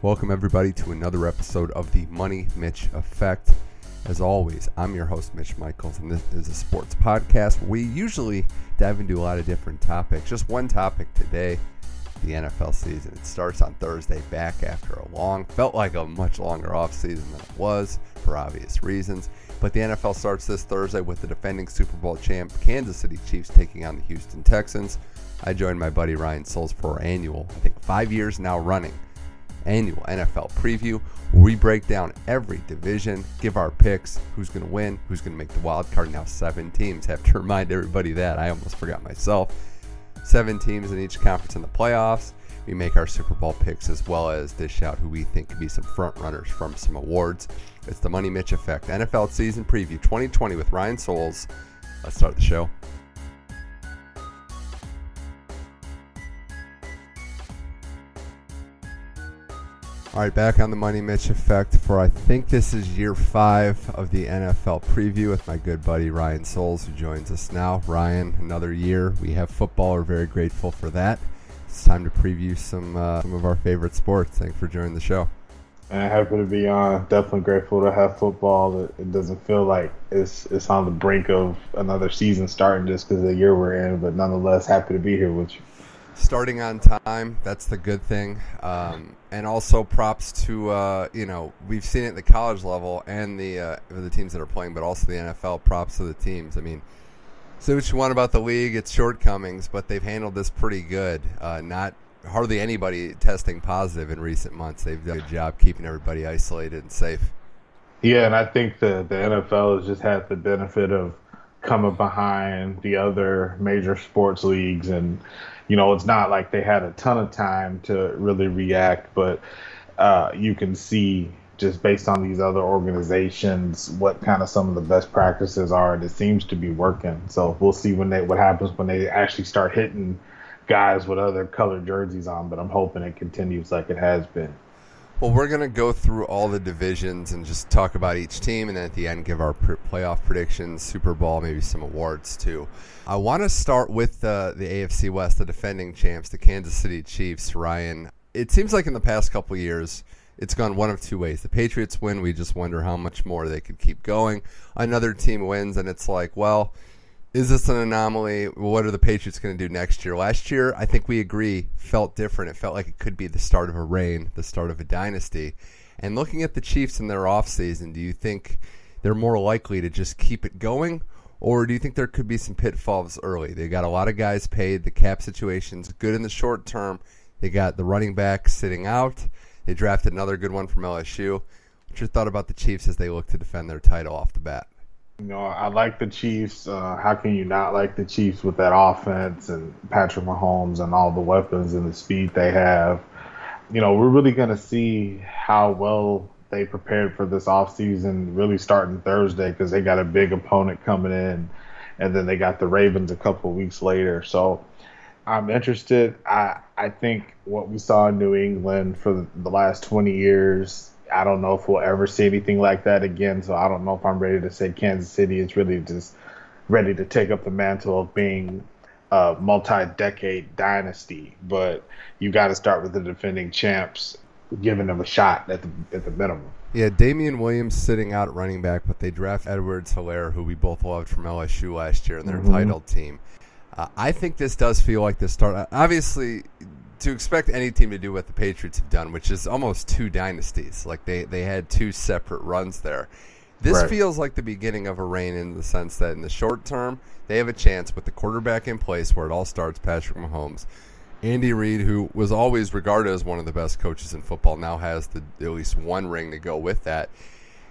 Welcome, everybody, to another episode of the Money Mitch Effect. As always, I'm your host, Mitch Michaels, and this is a sports podcast. We usually dive into a lot of different topics. Just one topic today the NFL season. It starts on Thursday, back after a long, felt like a much longer offseason than it was for obvious reasons. But the NFL starts this Thursday with the defending Super Bowl champ Kansas City Chiefs taking on the Houston Texans. I joined my buddy Ryan Souls for our annual, I think five years now running, annual NFL preview. where We break down every division, give our picks, who's going to win, who's going to make the wild card. Now, seven teams. Have to remind everybody that. I almost forgot myself. Seven teams in each conference in the playoffs. We make our Super Bowl picks as well as dish out who we think could be some front runners from some awards. It's the Money Mitch Effect NFL season preview 2020 with Ryan Souls. Let's start the show. All right, back on the Money Mitch Effect for I think this is year five of the NFL preview with my good buddy Ryan Souls, who joins us now. Ryan, another year. We have football. We're very grateful for that. It's time to preview some uh, some of our favorite sports. Thanks for joining the show. And happy to be on. Definitely grateful to have football. It, it doesn't feel like it's it's on the brink of another season starting just because the year we're in, but nonetheless, happy to be here with you starting on time. That's the good thing. Um, and also props to uh, you know we've seen it at the college level and the uh, the teams that are playing, but also the NFL. Props to the teams. I mean, say what you want about the league, its shortcomings, but they've handled this pretty good. Uh, not hardly anybody testing positive in recent months. They've done a good job keeping everybody isolated and safe. Yeah, and I think the the NFL has just had the benefit of coming behind the other major sports leagues and you know, it's not like they had a ton of time to really react, but uh, you can see just based on these other organizations what kind of some of the best practices are, and it seems to be working. So we'll see when they what happens when they actually start hitting guys with other colored jerseys on. But I'm hoping it continues like it has been. Well, we're going to go through all the divisions and just talk about each team, and then at the end, give our playoff predictions, Super Bowl, maybe some awards too. I want to start with the AFC West, the defending champs, the Kansas City Chiefs. Ryan, it seems like in the past couple years, it's gone one of two ways. The Patriots win, we just wonder how much more they could keep going. Another team wins, and it's like, well, is this an anomaly? What are the Patriots going to do next year? Last year, I think we agree, felt different. It felt like it could be the start of a reign, the start of a dynasty. And looking at the Chiefs in their offseason, do you think they're more likely to just keep it going? Or do you think there could be some pitfalls early? They got a lot of guys paid. The cap situation's good in the short term. They got the running back sitting out. They drafted another good one from LSU. What's your thought about the Chiefs as they look to defend their title off the bat? You know, I like the Chiefs. Uh, how can you not like the Chiefs with that offense and Patrick Mahomes and all the weapons and the speed they have? You know, we're really going to see how well they prepared for this offseason, really starting Thursday because they got a big opponent coming in, and then they got the Ravens a couple weeks later. So I'm interested. I I think what we saw in New England for the last 20 years I don't know if we'll ever see anything like that again. So I don't know if I'm ready to say Kansas City is really just ready to take up the mantle of being a multi-decade dynasty. But you got to start with the defending champs, giving them a shot at the at the minimum. Yeah, Damien Williams sitting out at running back, but they draft Edwards-Helaire, who we both loved from LSU last year in their mm-hmm. title team. Uh, I think this does feel like the start. Obviously, to expect any team to do what the Patriots have done, which is almost two dynasties. Like they, they had two separate runs there. This right. feels like the beginning of a reign in the sense that in the short term, they have a chance with the quarterback in place where it all starts, Patrick Mahomes. Andy Reid, who was always regarded as one of the best coaches in football, now has the, at least one ring to go with that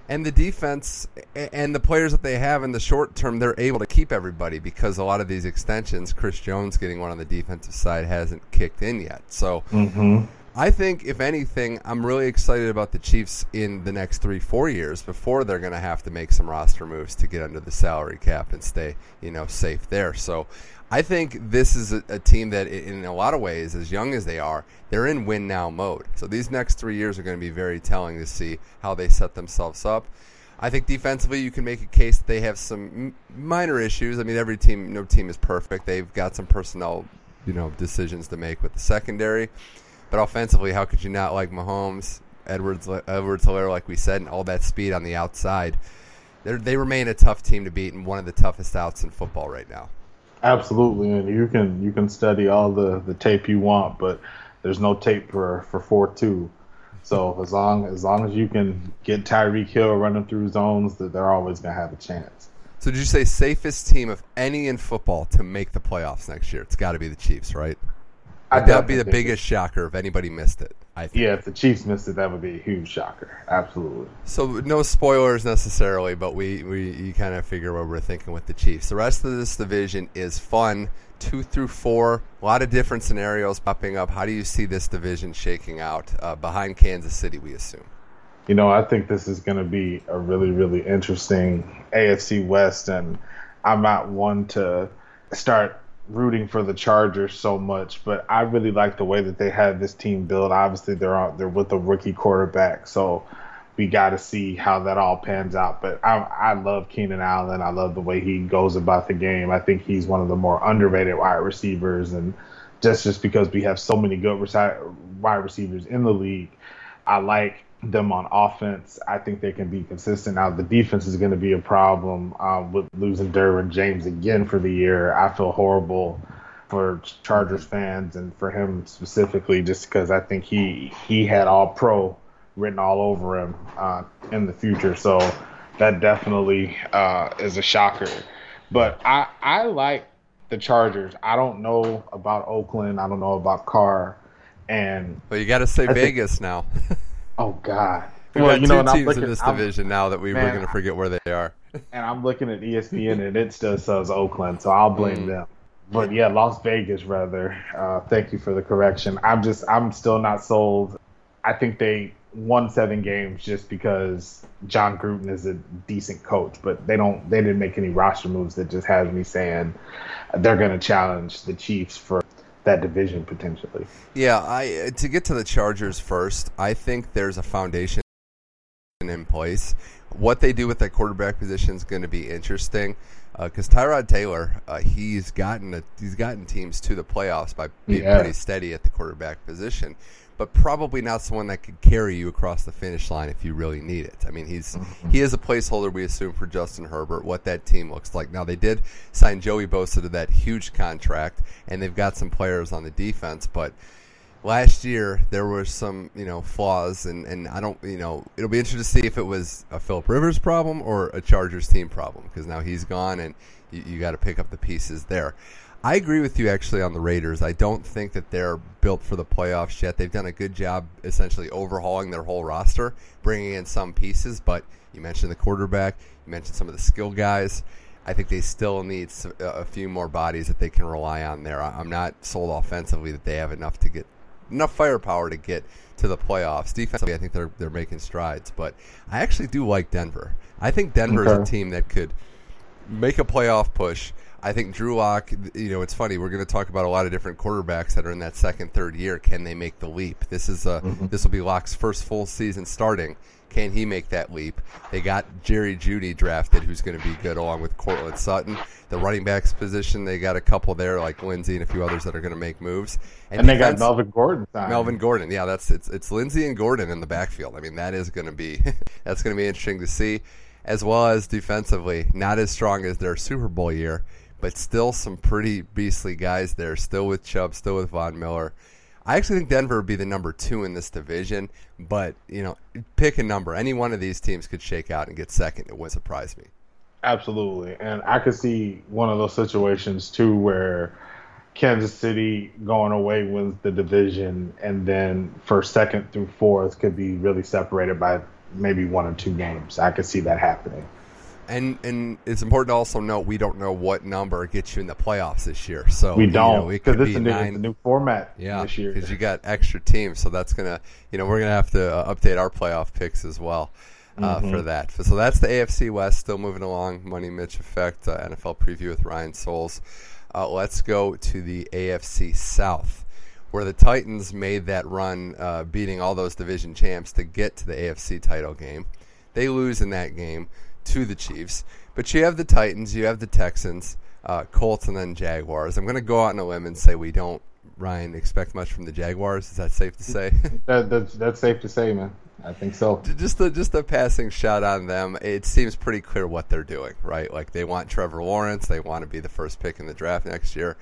and the defense and the players that they have in the short term, they're able to keep everybody because a lot of these extensions, Chris Jones getting one on the defensive side, hasn't kicked in yet. So mm-hmm. I think, if anything, I'm really excited about the Chiefs in the next three, four years before they're going to have to make some roster moves to get under the salary cap and stay, you know, safe there. So I think this is a, a, team that, in a lot of ways, as young as they are, they're in win now mode. So these next three years are going to be very telling to see how they set themselves up. I think defensively, you can make a case that they have some minor issues. I mean, every team, no team is perfect. They've got some personnel, you know, decisions to make with the secondary. But offensively, how could you not like Mahomes, Edwards, Edwards Helaire, like we said, and all that speed on the outside? They're, they remain a tough team to beat and one of the toughest outs in football right now. Absolutely, and you can you can study all the, the tape you want, but there's no tape for for four two. So as long as long as you can get Tyreek Hill running through zones, that they're always gonna have a chance. So did you say safest team of any in football to make the playoffs next year? It's got to be the Chiefs, right? That would be the biggest shocker if anybody missed it. I think. Yeah, if the Chiefs missed it, that would be a huge shocker. Absolutely. So no spoilers necessarily, but we, we you kind of figure what we're thinking with the Chiefs. The rest of this division is fun. Two through four, a lot of different scenarios popping up. How do you see this division shaking out uh, behind Kansas City? We assume. You know, I think this is going to be a really, really interesting AFC West, and I'm not one to start rooting for the Chargers so much, but I really like the way that they have this team built. Obviously, they're on, they're with a rookie quarterback, so we got to see how that all pans out. But I, I love Keenan Allen. I love the way he goes about the game. I think he's one of the more underrated wide receivers, and just just because we have so many good wide receivers in the league, I like them on offense. I think they can be consistent. Now the defense is going to be a problem um, with losing Derwin James again for the year. I feel horrible for Chargers fans and for him specifically, just because I think he he had all pro written all over him uh, in the future. So that definitely uh, is a shocker. But I I like the Chargers. I don't know about Oakland. I don't know about Carr. And well, you got to say I Vegas think, now. Oh God. We well, got you know, two teams looking, in this division I'm, now that we, man, we're going to forget where they are. and I'm looking at ESPN and it still says Oakland, so I'll blame mm. them. But yeah, Las Vegas rather. Uh, thank you for the correction. I'm just I'm still not sold. I think they won seven games just because Jon Gruden is a decent coach, but they don't they didn't make any roster moves that just has me saying they're going to challenge the Chiefs for that division potentially. Yeah, I to get to the Chargers first, I think there's a foundation in place. What they do with that quarterback position is going to be interesting because uh, Tyrod Taylor, uh, he's gotten a, he's gotten teams to the playoffs by being yeah. pretty steady at the quarterback position but probably not someone that could carry you across the finish line if you really need it. I mean, he's mm-hmm. he is a placeholder we assume for Justin Herbert. What that team looks like now, they did sign Joey Bosa to that huge contract, and they've got some players on the defense, but. Last year there were some, you know, flaws, and, and I don't, you know, it'll be interesting to see if it was a Philip Rivers problem or a Chargers team problem because now he's gone, and you, you got to pick up the pieces there. I agree with you actually on the Raiders. I don't think that they're built for the playoffs yet. They've done a good job essentially overhauling their whole roster, bringing in some pieces, but you mentioned the quarterback, you mentioned some of the skill guys. I think they still need a few more bodies that they can rely on there. I'm not sold offensively that they have enough to get enough firepower to get to the playoffs. Defensively, I think they're they're making strides, but I actually do like Denver. I think Denver okay. is a team that could make a playoff push I think Drew Lock. You know, it's funny. We're going to talk about a lot of different quarterbacks that are in that second, third year. Can they make the leap? This is a mm-hmm. this will be Lock's first full season starting. Can he make that leap? They got Jerry Jeudy drafted, who's going to be good along with Courtland Sutton. The running backs position, they got a couple there like Lindsay and a few others that are going to make moves. And, and they got Melvin Gordon. Time. Melvin Gordon, yeah, that's it's it's Lindsay and Gordon in the backfield. I mean, that is going to be that's going to be interesting to see, as well as defensively, not as strong as their Super Bowl year but still some pretty beastly guys there. Still with Chubb, still with Von Miller. I actually think Denver would be the number two in this division, but you know, pick a number. Any one of these teams could shake out and get second. It wouldn't surprise me. Absolutely, and I could see one of those situations too where Kansas City going away wins the division, and then for second through fourth could be really separated by maybe one or two games. I could see that happening. And and it's important to also note we don't know what number gets you in the playoffs this year. So we don't because you know, it's, be a new, new format yeah, this year. Because you got extra teams, so that's gonna you know we're gonna have to uh, update our playoff picks as well. Uh, mm-hmm. For that, so that's the AFC West still moving along. Money Mitch effect uh, NFL preview with Ryan Souls. Uh, let's go to the AFC South, where the Titans made that run, uh, beating all those division champs to get to the AFC title game. They lose in that game to the Chiefs. But you have the Titans, you have the Texans, uh, Colts, and then Jaguars. I'm going to go out on a limb and say we don't Ryan, expect much from the Jaguars. Is that safe to say? that, that's that's safe to say, man. I think so. Just a just a passing shot on them. It seems pretty clear what they're doing, right? Like they want Trevor Lawrence. They want to be the first pick in the draft next year.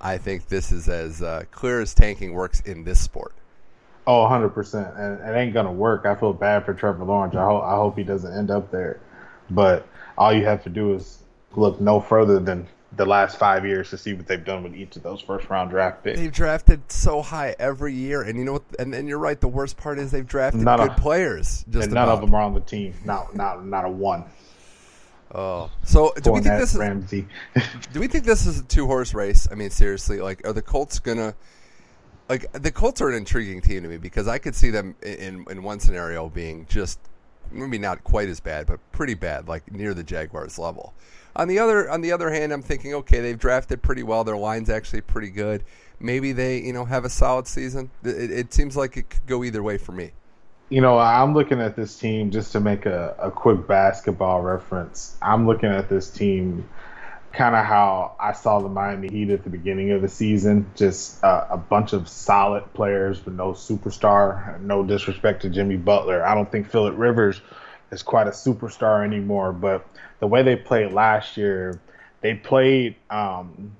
I think this is as uh, clear as tanking works in this sport. Oh, 100%. And it ain't going to work. I feel bad for Trevor Lawrence. I, ho- I hope he doesn't end up there. But all you have to do is look no further than the last five years to see what they've done with each of those first round draft picks. They've drafted so high every year, and you know, what, and and you're right. The worst part is they've drafted good players. Just and none about. of them are on the team. Not not not a one. Oh, so do we think this is? Ramsey. Do we think this is a two horse race? I mean, seriously, like, are the Colts gonna? Like, the Colts are an intriguing team to me because I could see them in in one scenario being just maybe not quite as bad, but pretty bad, like near the Jaguars level. On the other on the other hand, I'm thinking, okay, they've drafted pretty well. Their line's actually pretty good. Maybe they, you know, have a solid season. It, it seems like it could go either way for me. you know, I'm looking at this team just to make a, a quick basketball reference. I'm looking at this team kind of how I saw the Miami Heat at the beginning of the season. Just uh, a bunch of solid players, but no superstar. No disrespect to Jimmy Butler. I don't think Philip Rivers is quite a superstar anymore, but the way they played last year, they played. Um,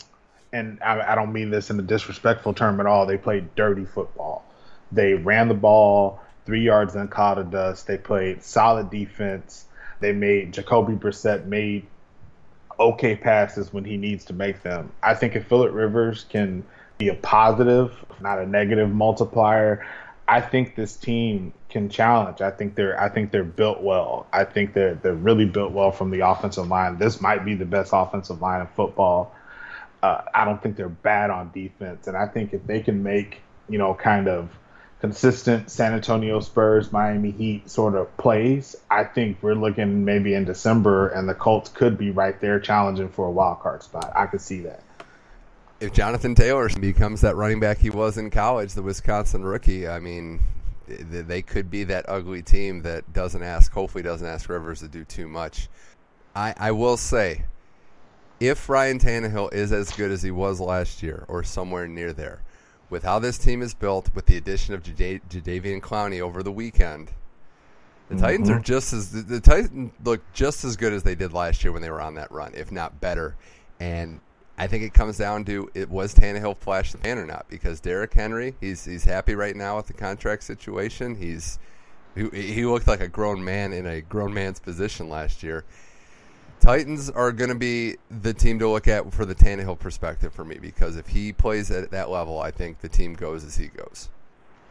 and I, I don't mean this in a disrespectful term at all. They played dirty football. They ran the ball three yards and caught a dust. They played solid defense. They made Jacoby Brissett made okay passes when he needs to make them. I think if Philip Rivers can be a positive, not a negative multiplier, I think this team can challenge. I think they're I think they're built well. I think they're they're really built well from the offensive line. This might be the best offensive line in football. Uh, I don't think they're bad on defense, and I think if they can make you know kind of consistent San Antonio Spurs, Miami Heat sort of plays, I think we're looking maybe in December, and the Colts could be right there challenging for a wild card spot. I could see that. If Jonathan Taylor becomes that running back he was in college, the Wisconsin rookie, I mean, they could be that ugly team that doesn't ask, hopefully, doesn't ask Rivers to do too much. I, I will say, if Ryan Tannehill is as good as he was last year, or somewhere near there, with how this team is built, with the addition of Jada- Jadeveon Clowney over the weekend, the Titans are mm-hmm. just as the, the Titans look just as good as they did last year when they were on that run, if not better. And I think it comes down to it was Tannehill flash the pan or not because Derrick Henry he's he's happy right now with the contract situation. He's he, he looked like a grown man in a grown man's position last year. Titans are going to be the team to look at for the Tannehill perspective for me because if he plays at that level, I think the team goes as he goes.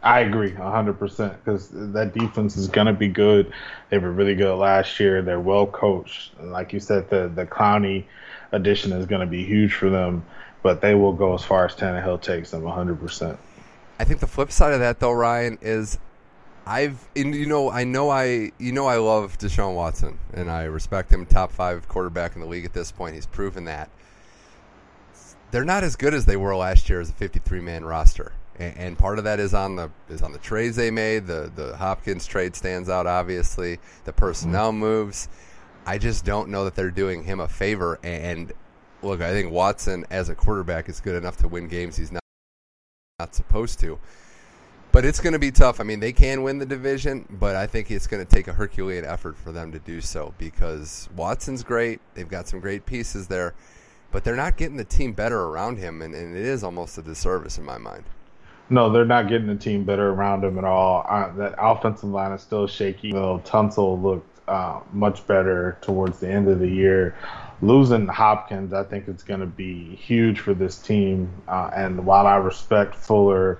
I agree 100% because that defense is going to be good. They were really good last year. They're well coached. Like you said, the, the Clowney addition is going to be huge for them, but they will go as far as Tannehill takes them 100%. I think the flip side of that, though, Ryan, is I've and you know I know I you know I love Deshaun Watson and I respect him, top five quarterback in the league at this point. He's proven that they're not as good as they were last year as a 53 man roster, and, and part of that is on the is on the trades they made. The the Hopkins trade stands out obviously. The personnel mm-hmm. moves. I just don't know that they're doing him a favor. And look, I think Watson as a quarterback is good enough to win games he's not not supposed to. But it's going to be tough. I mean, they can win the division, but I think it's going to take a Herculean effort for them to do so because Watson's great. They've got some great pieces there, but they're not getting the team better around him, and, and it is almost a disservice in my mind. No, they're not getting the team better around him at all. Uh, that offensive line is still shaky. Though Tunsil looked uh, much better towards the end of the year. Losing Hopkins, I think it's going to be huge for this team. Uh, and while I respect Fuller,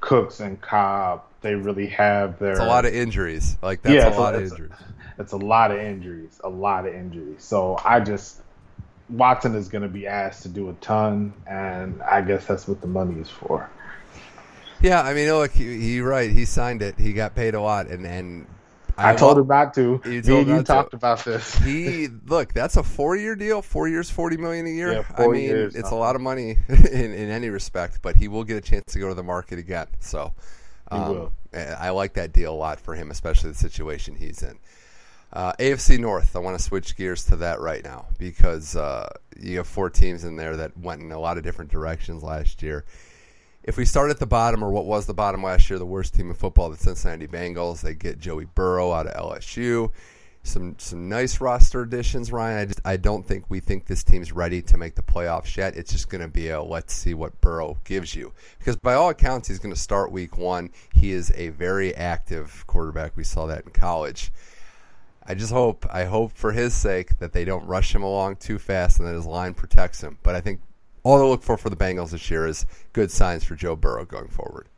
Cooks, and Cobb, they really have their. It's a lot of injuries. Like that's Yeah, a lot of injuries. It's a lot of injuries. A lot of injuries. So I just. Watson is going to be asked to do a ton, and I guess that's what the money is for. Yeah, I mean, look, he, he right. He signed it. He got paid a lot, and and I, told him not to. You Me told and you to. talked about this. he look that's a four year deal four years 40 million a year Yeah, i mean years, it's huh? a lot of money in, in any respect but he will get a chance to go to the market again so He will. i like that deal a lot for him especially the situation he's in uh, afc north i want to switch gears to that right now because uh, you have four teams in there that went in a lot of different directions last year if we start at the bottom, or what was the bottom last year, the worst team in football, the Cincinnati Bengals, they get Joey Burrow out of LSU. Some some nice roster additions, Ryan. I just I don't think we think this team's ready to make the playoffs yet. It's just going to be a let's see what Burrow gives you because by all accounts he's going to start week one. He is a very active quarterback. We saw that in college. I just hope I hope for his sake that they don't rush him along too fast and that his line protects him. But I think all to look for for the Bengals this year is good signs for Joe Burrow going forward.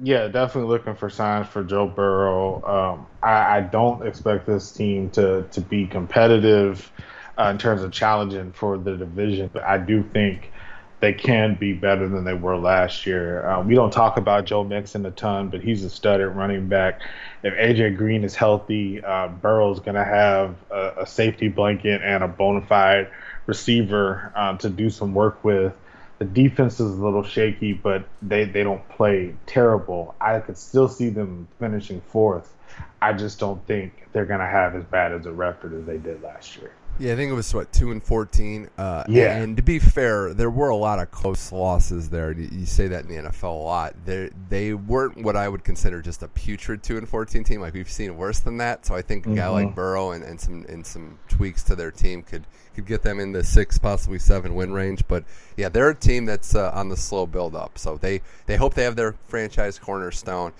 Yeah, definitely looking for signs for Joe Burrow. Um, I, I, don't expect this team to to be competitive uh, in terms of challenging for the division, but I do think they can be better than they were last year. Uh, we don't talk about Joe Mixon a ton, but he's a stud at running back. If AJ Green is healthy, uh, Burrow's going to have a, a, safety blanket and a bona fide receiver uh, to do some work with. The defense is a little shaky, but they, they don't play terrible. I could still see them finishing fourth. I just don't think they're going to have as bad as a record as they did last year. Yeah, I think it was what two and fourteen. Uh, yeah, and to be fair, there were a lot of close losses there. You say that in the NFL a lot. They they weren't what I would consider just a putrid two and fourteen team. Like we've seen worse than that. So I think a guy mm-hmm. like Burrow and, and some and some tweaks to their team could could get them in the six, possibly seven win range. But yeah, they're a team that's uh, on the slow build up. So they they hope they have their franchise cornerstone.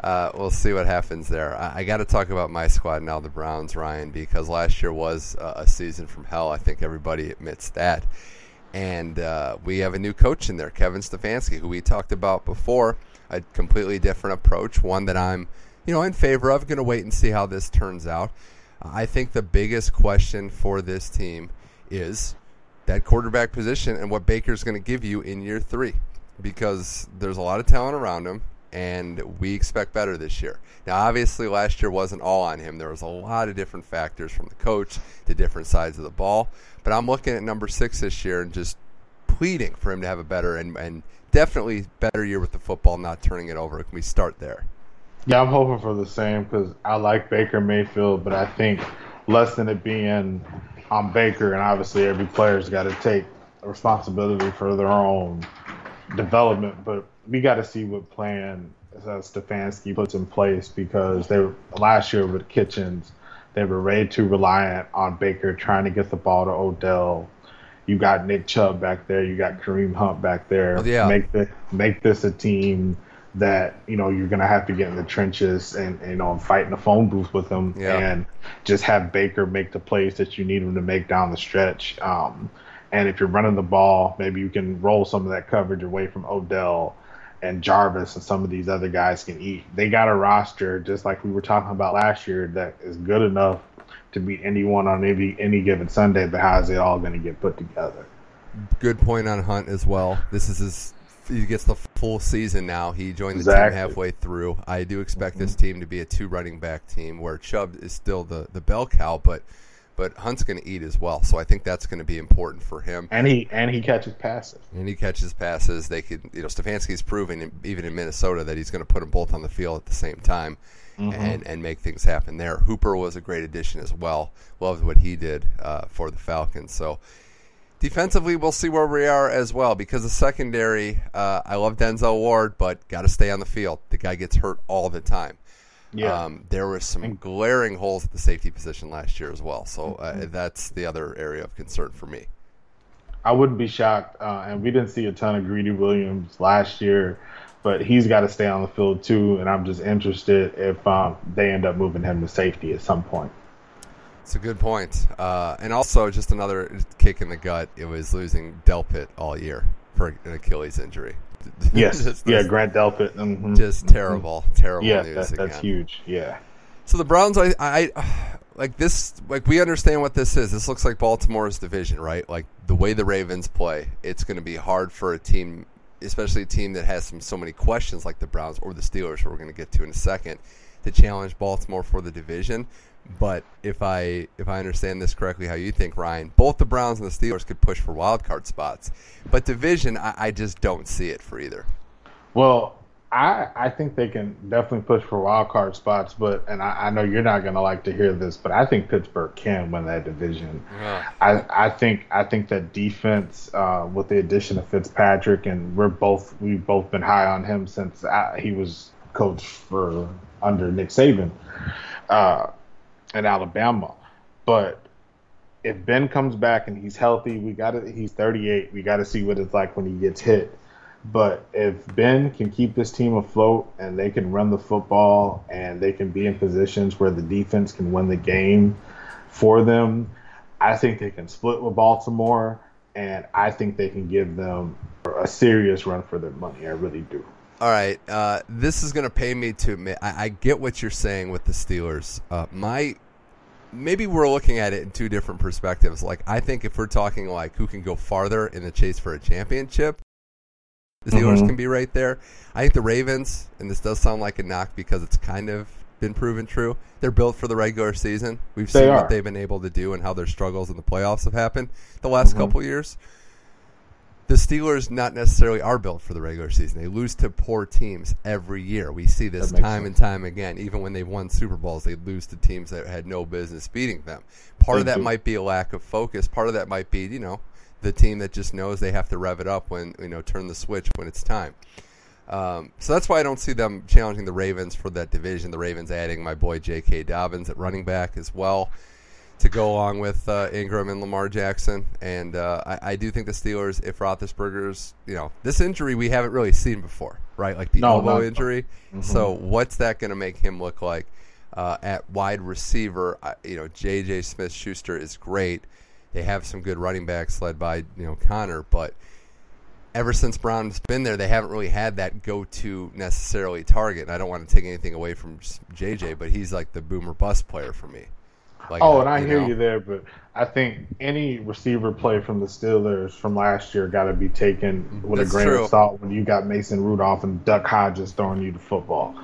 Uh, we'll see what happens there. I, I got to talk about my squad now, the Browns, Ryan, because last year was uh, a season from hell. I think everybody admits that. And uh, we have a new coach in there, Kevin Stefanski, who we talked about before. A completely different approach, one that I'm, you know, in favor of. Going to wait and see how this turns out. I think the biggest question for this team is that quarterback position and what Baker's going to give you in year three, because there's a lot of talent around him and we expect better this year. Now, obviously, last year wasn't all on him. There was a lot of different factors from the coach to different sides of the ball. But I'm looking at number six this year and just pleading for him to have a better and, and definitely better year with the football, not turning it over. Can we start there? Yeah, I'm hoping for the same because I like Baker Mayfield, but I think less than it being on Baker, and obviously every player's got to take responsibility for their own development. But we got to see what plan uh, Stefanski puts in place because they were, last year with Kitchens, they were way too reliant on Baker trying to get the ball to Odell. You got Nick Chubb back there. You got Kareem Hunt back there. Oh, yeah. Make the make this a team that you know you're gonna have to get in the trenches and, and you know fight in the phone booth with them yeah. and just have Baker make the plays that you need him to make down the stretch. Um, and if you're running the ball, maybe you can roll some of that coverage away from Odell and Jarvis and some of these other guys can eat. They got a roster just like we were talking about last year that is good enough to beat anyone on any any given Sunday. But how is it all going to get put together? Good point on Hunt as well. This is his. He gets the full season now. He joined the exactly. team halfway through. I do expect mm-hmm. this team to be a two running back team where Chubb is still the the bell cow, but but Hunt's going to eat as well. So I think that's going to be important for him. And he and he catches passes. And he catches passes. They could, you know, Stefanski's proven even in Minnesota that he's going to put them both on the field at the same time. Mm-hmm. And, and make things happen there. Hooper was a great addition as well. Loved what he did uh, for the Falcons. So defensively, we'll see where we are as well because the secondary. Uh, I love Denzel Ward, but got to stay on the field. The guy gets hurt all the time. Yeah. Um, there were some glaring holes at the safety position last year as well. So uh, mm-hmm. that's the other area of concern for me. I wouldn't be shocked, uh, and we didn't see a ton of Greedy Williams last year, but he's got to stay on the field too. And I'm just interested if um, they end up moving him to safety at some point. It's a good point. Uh, and also, just another kick in the gut. It was losing Delpit all year for an Achilles injury. Yes. just, yeah, Grant Delpit. Mm-hmm. Just terrible, mm-hmm. terrible yeah, news. That, that's huge. Yeah. So the Browns, I, I, like this. Like we understand what this is. This looks like Baltimore's division, right? Like the way the Ravens play, it's going to be hard for a team, especially a team that has some so many questions like the Browns or the Steelers, who we're going to get to in a second, to challenge Baltimore for the division. But if I if I understand this correctly, how you think, Ryan, both the Browns and the Steelers could push for wild card spots, but division, I, I just don't see it for either. Well, I I think they can definitely push for wild card spots, but and I, I know you're not gonna like to hear this, but I think Pittsburgh can win that division. Yeah. I I think I think that defense uh, with the addition of Fitzpatrick and we're both we've both been high on him since I, uh, he was coach for under Nick Saban uh, in Alabama, but if Ben comes back and he's healthy, we got to he's 38. We got to see what it's like when he gets hit. But if Ben can keep this team afloat and they can run the football and they can be in positions where the defense can win the game for them, I think they can split with Baltimore and I think they can give them a serious run for their money. I really do. All right, uh, this is going to pay me to admit I, I, get what you're saying with the Steelers. Uh, my maybe we're looking at it in two different perspectives. Like I think if we're talking like who can go farther in the chase for a championship, the Steelers mm-hmm. can be right there. I think the Ravens, and this does sound like a knock because it's kind of been proven true. They're built for the regular season. We've seen what they've been able to do and how their struggles in the playoffs have happened the last mm-hmm. couple years. The Steelers not necessarily are built for the regular season. They lose to poor teams every year. We see this time sense. and time again. Even when they've won Super Bowls, they lose to teams that had no business beating them. Part they of that do. might be a lack of focus. Part of that might be, you know, the team that just knows they have to rev it up when you know turn the switch when it's time. Um, so that's why I don't see them challenging the Ravens for that division. The Ravens adding my boy J.K. Dobbins at running back as well to go along with uh, Ingram and Lamar Jackson. And uh, I, I, do think the Steelers, if Roethlisberger's, you know, this injury we haven't really seen before, right? Like the no, elbow injury. Mm-hmm. So what's that going to make him look like uh, at wide receiver? you know, J.J. Smith Schuster is great. They have some good running backs led by you know Conner, but ever since Brown's been there, they haven't really had that go-to necessarily target. And I don't want to take anything away from JJ, but he's like the boomer bust player for me. Like, oh, and I you hear know. you there, but I think any receiver play from the Steelers from last year got to be taken with That's a grain true. of salt when you got Mason Rudolph and Duck Hodges throwing you the football.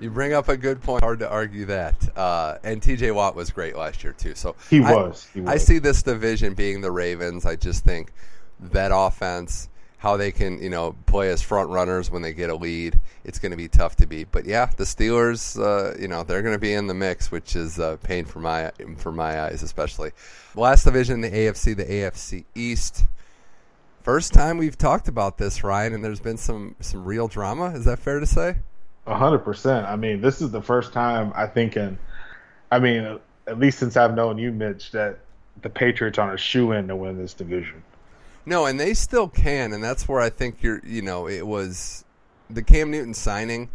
You bring up a good point. Hard to argue that. Uh, and T.J. Watt was great last year too. So he was, I, he was. I see this division being the Ravens. I just think that offense, how they can you know play as front runners when they get a lead, it's going to be tough to beat. But yeah, the Steelers, uh, you know, they're going to be in the mix, which is uh, pain for my for my eyes, especially. Last division, the AFC, the AFC East. First time we've talked about this, Ryan, and there's been some some real drama. Is that fair to say? A hundred percent. I mean, this is the first time I think in, I mean, at least since I've known you, Mitch, that the Patriots are a shoe in to win this division. No, and they still can, and that's where I think you're. You know, it was the Cam Newton signing.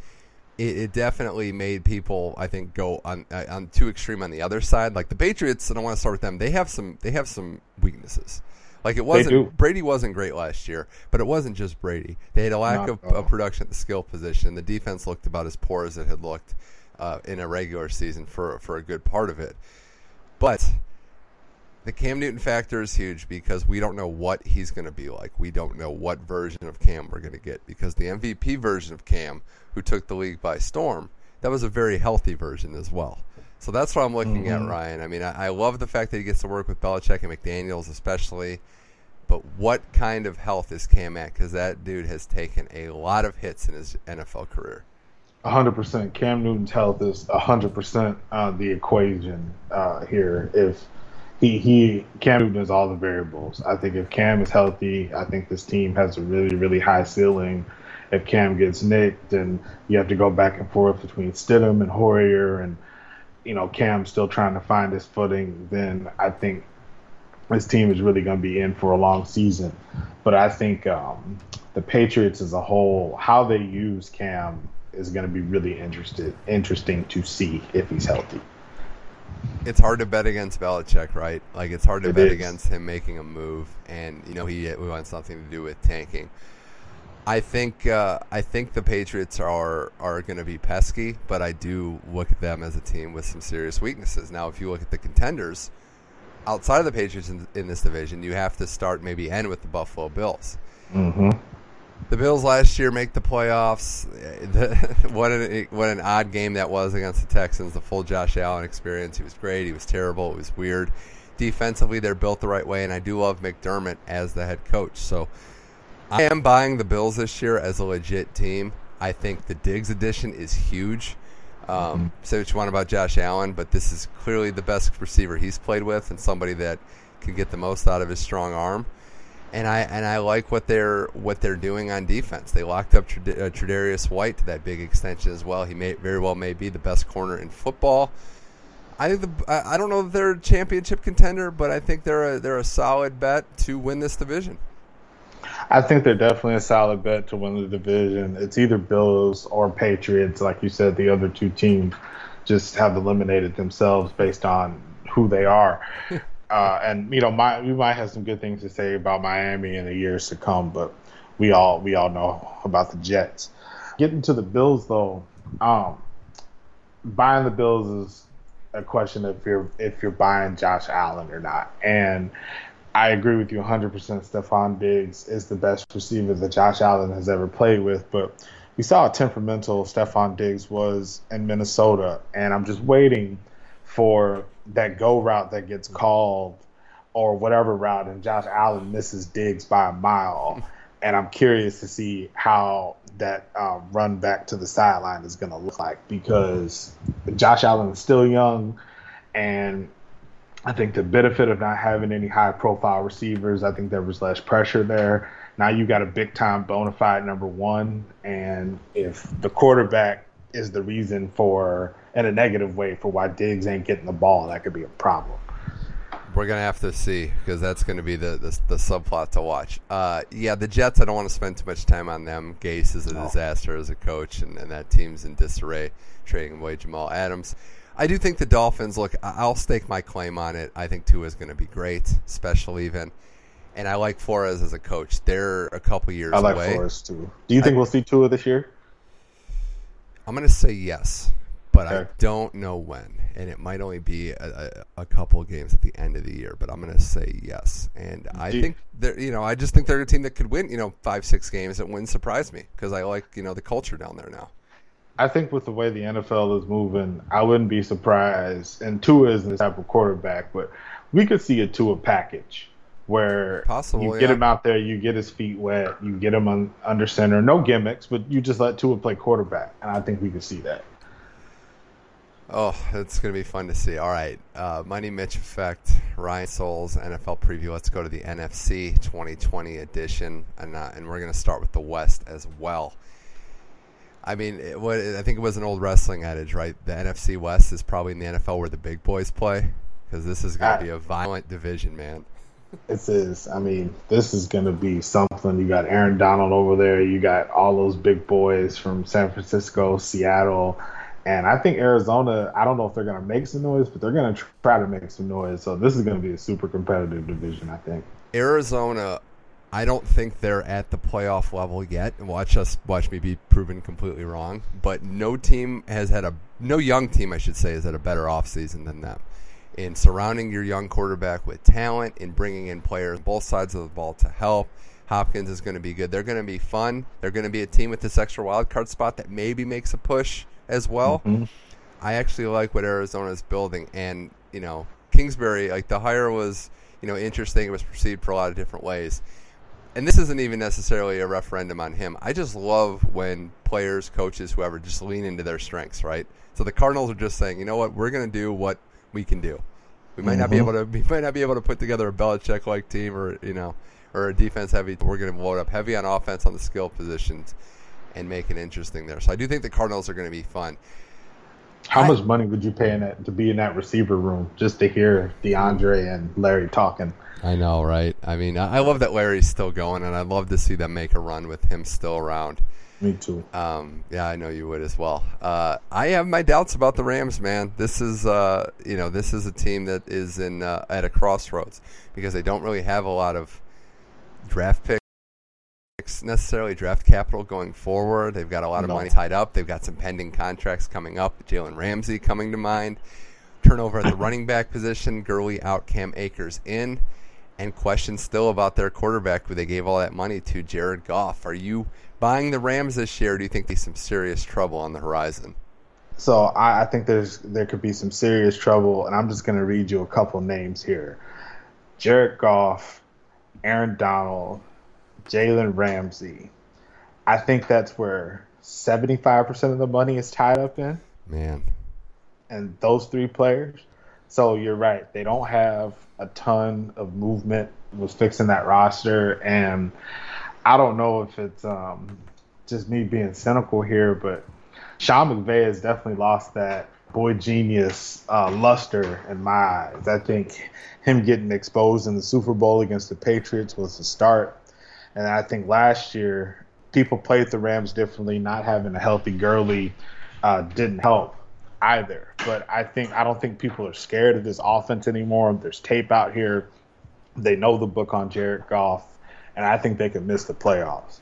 It, it definitely made people, I think, go on uh, on too extreme on the other side. Like the Patriots, and I want to start with them. They have some. They have some weaknesses. Like it wasn't Brady wasn't great last year, but it wasn't just Brady. They had a lack of, of, production at the skill position. The defense looked about as poor as it had looked uh, in a regular season for for a good part of it. But the Cam Newton factor is huge because we don't know what he's going to be like. We don't know what version of Cam we're going to get because the MVP version of Cam, who took the league by storm, that was a very healthy version as well. So that's what I'm looking mm-hmm. at, Ryan. I mean, I, I, love the fact that he gets to work with Belichick and McDaniels, especially. But what kind of health is Cam at? Because that dude has taken a lot of hits in his NFL career. 100%. Cam Newton's health is 100% on the equation uh, here. If he, he, Cam Newton all the variables. I think if Cam is healthy, I think this team has a really, really high ceiling. If Cam gets nicked, and you have to go back and forth between Stidham and Hoyer, and you know Cam still trying to find his footing, then I think this team is really going to be in for a long season. But I think um, the Patriots as a whole, how they use Cam is going to be really interested, interesting to see if he's healthy. It's hard to bet against Belichick, right? Like it's hard to it bet is. against him making a move, and you know he, he wants something to do with tanking. I think uh, I think the Patriots are are going to be pesky, but I do look at them as a team with some serious weaknesses. Now, if you look at the contenders, outside of the Patriots in, in, this division, you have to start maybe end with the Buffalo Bills. Mm-hmm. The Bills last year make the playoffs. The, what an what an odd game that was against the Texans. The full Josh Allen experience. He was great. He was terrible. It was weird. Defensively, they're built the right way, and I do love McDermott as the head coach. So I am buying the Bills this year as a legit team. I think the Diggs addition is huge. Um, mm-hmm. Say what you want about Josh Allen, but this is clearly the best receiver he's played with, and somebody that can get the most out of his strong arm. And I and I like what they're what they're doing on defense. They locked up uh, Tre'Davious White to that big extension as well. He may very well may be the best corner in football. I think the I don't know if they're a championship contender, but I think they're a they're a solid bet to win this division. I think they're definitely a solid bet to win the division. It's either Bills or Patriots. Like you said, the other two teams just have eliminated themselves based on who they are. uh, and you know, my, we might have some good things to say about Miami in the years to come, but we all we all know about the Jets. Getting to the Bills though, um, buying the Bills is a question if you're if you're buying Josh Allen or not. And I agree with you 100%. Stefon Diggs is the best receiver that Josh Allen has ever played with, but we saw how temperamental Stefon Diggs was in Minnesota, and I'm just waiting for that go route that gets called or whatever route, and Josh Allen misses Diggs by a mile. And I'm curious to see how that um, run back to the sideline is going to look like because Josh Allen is still young, and I think the benefit of not having any high profile receivers, I think there was less pressure there. Now you got a big time bona fide number one, and if the quarterback is the reason for in a negative way for why Diggs ain't getting the ball, that could be a problem. We're gonna have to see because that's gonna be the, the, the subplot to watch. Uh, yeah, the Jets. I don't want to spend too much time on them. Gase is a disaster as a coach, and, and that team's in disarray. Trading away Jamal Adams. I do think the Dolphins. Look, I'll stake my claim on it. I think Tua is going to be great, special even. And I like Flores as a coach. They're a couple years I like away. Flores too. Do you think I, we'll see Tua this year? I'm going to say yes, but okay. I don't know when. And it might only be a, a, a, couple games at the end of the year, but I'm going to say yes. And I do think they're, you know, I just think they're a team that could win, you know, five, six games. That wouldn't surprise me because I like, you know, the culture down there now. I think with the way the NFL is moving, I wouldn't be surprised. And Tua is the type of quarterback, but we could see a Tua package where Possible, you yeah. get him out there, you get his feet wet, you get him on, under center, no gimmicks, but you just let Tua play quarterback, and I think we could see that. Oh, it's going to be fun to see. All right, uh, Money Mitch Effect, Ryan Souls, NFL preview. Let's go to the NFC 2020 edition, and, uh, and we're going to start with the West as well. I mean, it, what, I think it was an old wrestling adage, right? The NFC West is probably in the NFL where the big boys play because this is going to be a violent division, man. This is. I mean, this is going to be something. You got Aaron Donald over there. You got all those big boys from San Francisco, Seattle, and I think Arizona. I don't know if they're going to make some noise, but they're going to try to make some noise. So this is going to be a super competitive division, I think. Arizona I don't think they're at the playoff level yet. Watch us, watch me be proven completely wrong. But no team has had a no young team, I should say, has had a better offseason than them. In surrounding your young quarterback with talent, in bringing in players both sides of the ball to help. Hopkins is going to be good. They're going to be fun. They're going to be a team with this extra wild card spot that maybe makes a push as well. Mm-hmm. I actually like what Arizona is building, and you know Kingsbury, like the hire was, you know, interesting. It was perceived for a lot of different ways and this isn't even necessarily a referendum on him. I just love when players, coaches, whoever just lean into their strengths, right? So the Cardinals are just saying, you know what, we're going to do what we can do. We might mm-hmm. not be mm-hmm. able to. We might not be able to put together a Belichick-like team, or you know, or a defense heavy. We're going to load up heavy on offense on the skill positions and make it interesting there. So I do think the Cardinals are going to be fun. How I, much money would you pay in that to be in that receiver room just to hear DeAndre and Larry talking? I know, right? I mean, I love that Larry's still going, and I'd love to see them make a run with him still around. Me too. Um, yeah, I know you would as well. Uh, I have my doubts about the Rams, man. This is, uh, you know, this is a team that is in uh, at a crossroads because they don't really have a lot of draft picks necessarily draft capital going forward. They've got a lot of no. money tied up. They've got some pending contracts coming up. Jalen Ramsey coming to mind. Turnover at the running back position. Gurley out. Cam Akers in and questions still about their quarterback who they gave all that money to, Jared Goff. Are you buying the Rams this year? Or do you think there's some serious trouble on the horizon? So I, I think there's there could be some serious trouble, and I'm just going to read you a couple names here: Jared Goff, Aaron Donald, Jalen Ramsey. I think that's where 75% of the money is tied up in. Man. And those three players. So you're right. They don't have a ton of movement was fixing that roster. And I don't know if it's um, just me being cynical here, but Sean McVay has definitely lost that boy genius uh, luster in my eyes. I think him getting exposed in the Super Bowl against the Patriots was the start. And I think last year, people played the Rams differently. Not having a healthy Gurley uh, didn't help either. But I think I don't think people are scared of this offense anymore. There's tape out here. They know the book on Jared Goff, and I think they can miss the playoffs.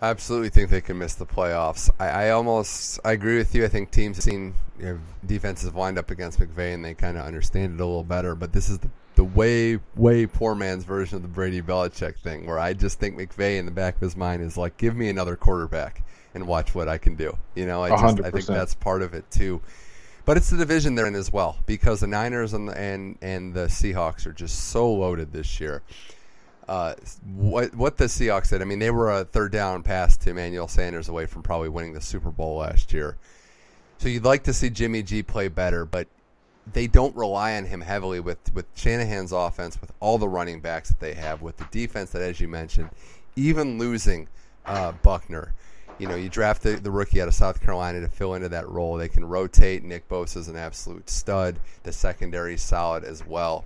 I absolutely think they can miss the playoffs. I, I almost I agree with you. I think teams have seen you know, defenses wind up against McVay and they kind of understand it a little better. But this is the, the way way poor man's version of the Brady Belichick thing, where I just think McVay in the back of his mind is like, give me another quarterback and watch what I can do. You know, I just 100%. I think that's part of it too. But it's the division they're in as well because the Niners and the, and and the Seahawks are just so loaded this year uh, what what the Seahawks did. I mean, they were a third down pass to Emmanuel Sanders away from probably winning the Super Bowl last year. So you'd like to see Jimmy G play better, but they don't rely on him heavily with with Shanahan's offense, with all the running backs that they have, with the defense that, as you mentioned, even losing uh, Buckner. You know, you draft the, the rookie out of South Carolina to fill into that role. They can rotate. Nick Bosa is an absolute stud. The secondary is solid as well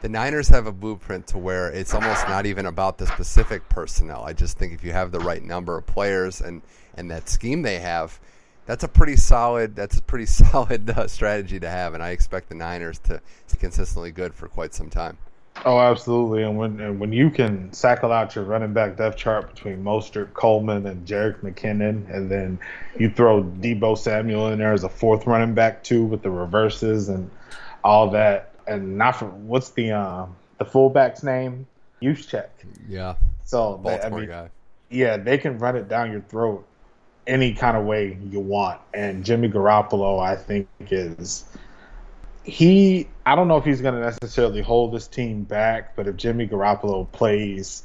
the Niners have a blueprint to where it's almost not even about the specific personnel. I just think if you have the right number of players and and that scheme they have, that's a pretty solid that's a pretty solid uh, strategy to have, and I expect the Niners to be consistently good for quite some time. Oh, absolutely. And when and when you can cycle out your running back depth chart between Mostert, Coleman, and Jerick McKinnon, and then you throw Deebo Samuel in there as a fourth running back too with the reverses and all that, and not from what's the um the fullback's name? Juszczyk. Yeah. So Baltimore I mean, guy. Yeah, they can run it down your throat any kind of way you want. And Jimmy Garoppolo, I think, is he. I don't know if he's going to necessarily hold this team back, but if Jimmy Garoppolo plays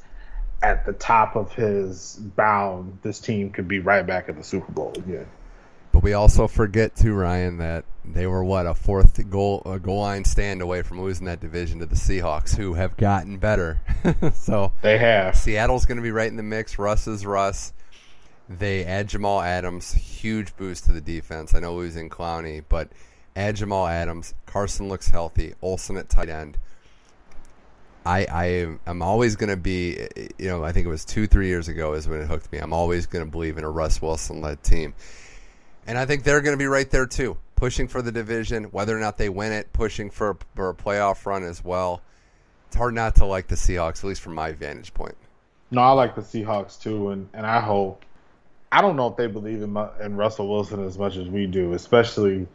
at the top of his bound, this team could be right back at the Super Bowl again. But we also forget too, Ryan, that they were what a fourth goal a goal line stand away from losing that division to the Seahawks, who have gotten better. so they have. Seattle's going to be right in the mix. Russ is Russ. They add Jamal Adams, huge boost to the defense. I know losing Clowney, but add Jamal Adams. Carson looks healthy. Olsen at tight end. I I am always going to be, you know, I think it was two three years ago is when it hooked me. I'm always going to believe in a Russ Wilson led team. And I think they're going to be right there too, pushing for the division, whether or not they win it, pushing for, for a playoff run as well. It's hard not to like the Seahawks, at least from my vantage point. No, I like the Seahawks too, and, and I hope. I don't know if they believe in, in Russell Wilson as much as we do, especially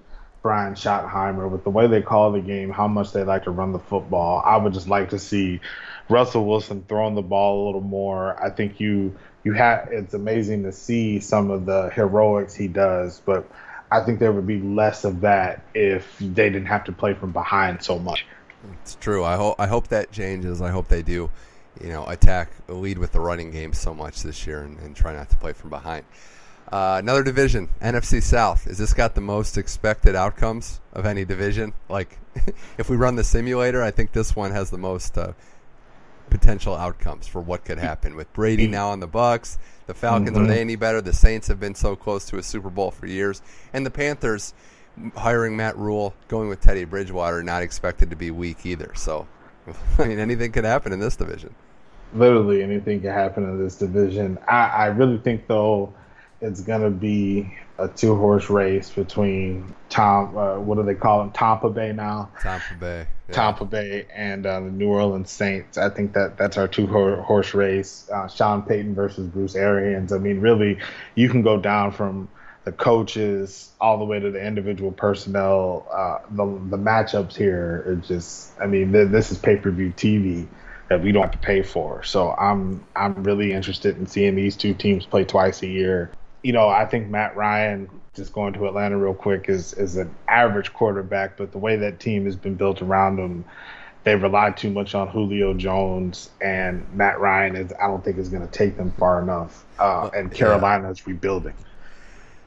Brian Schottenheimer with the way they call the game, how much they like to run the football. I would just like to see Russell Wilson throwing the ball a little more. I think you you have it's amazing to see some of the heroics he does, but I think there would be less of that if they didn't have to play from behind so much. It's true. I hope I hope that changes. I hope they do, you know, attack lead with the running game so much this year and, and try not to play from behind. Uh, another division, NFC South. Is this got the most expected outcomes of any division? Like, if we run the simulator, I think this one has the most uh, potential outcomes for what could happen with Brady now on the Bucks. The Falcons mm-hmm. are they any better? The Saints have been so close to a Super Bowl for years, and the Panthers hiring Matt Rhule, going with Teddy Bridgewater, not expected to be weak either. So, I mean, anything could happen in this division. Literally anything can happen in this division. I, I really think though it's gonna be a two horse race between Tom. Uh, what do they call them? Tampa Bay now. Tampa Bay. Yeah. Tampa Bay and uh, the New Orleans Saints. I think that that's our two horse race. Uh, Sean Payton versus Bruce Arians. I mean, really, you can go down from the coaches all the way to the individual personnel. Uh, the the matchups here are just. I mean, th- this is pay per view TV that we don't have to pay for. So I'm I'm really interested in seeing these two teams play twice a year you know, I think Matt Ryan, just going to Atlanta real quick, is is an average quarterback, but the way that team has been built around him, they relied too much on Julio Jones, and Matt Ryan is I don't think is going to take them far enough. Uh, and Carolina is rebuilding.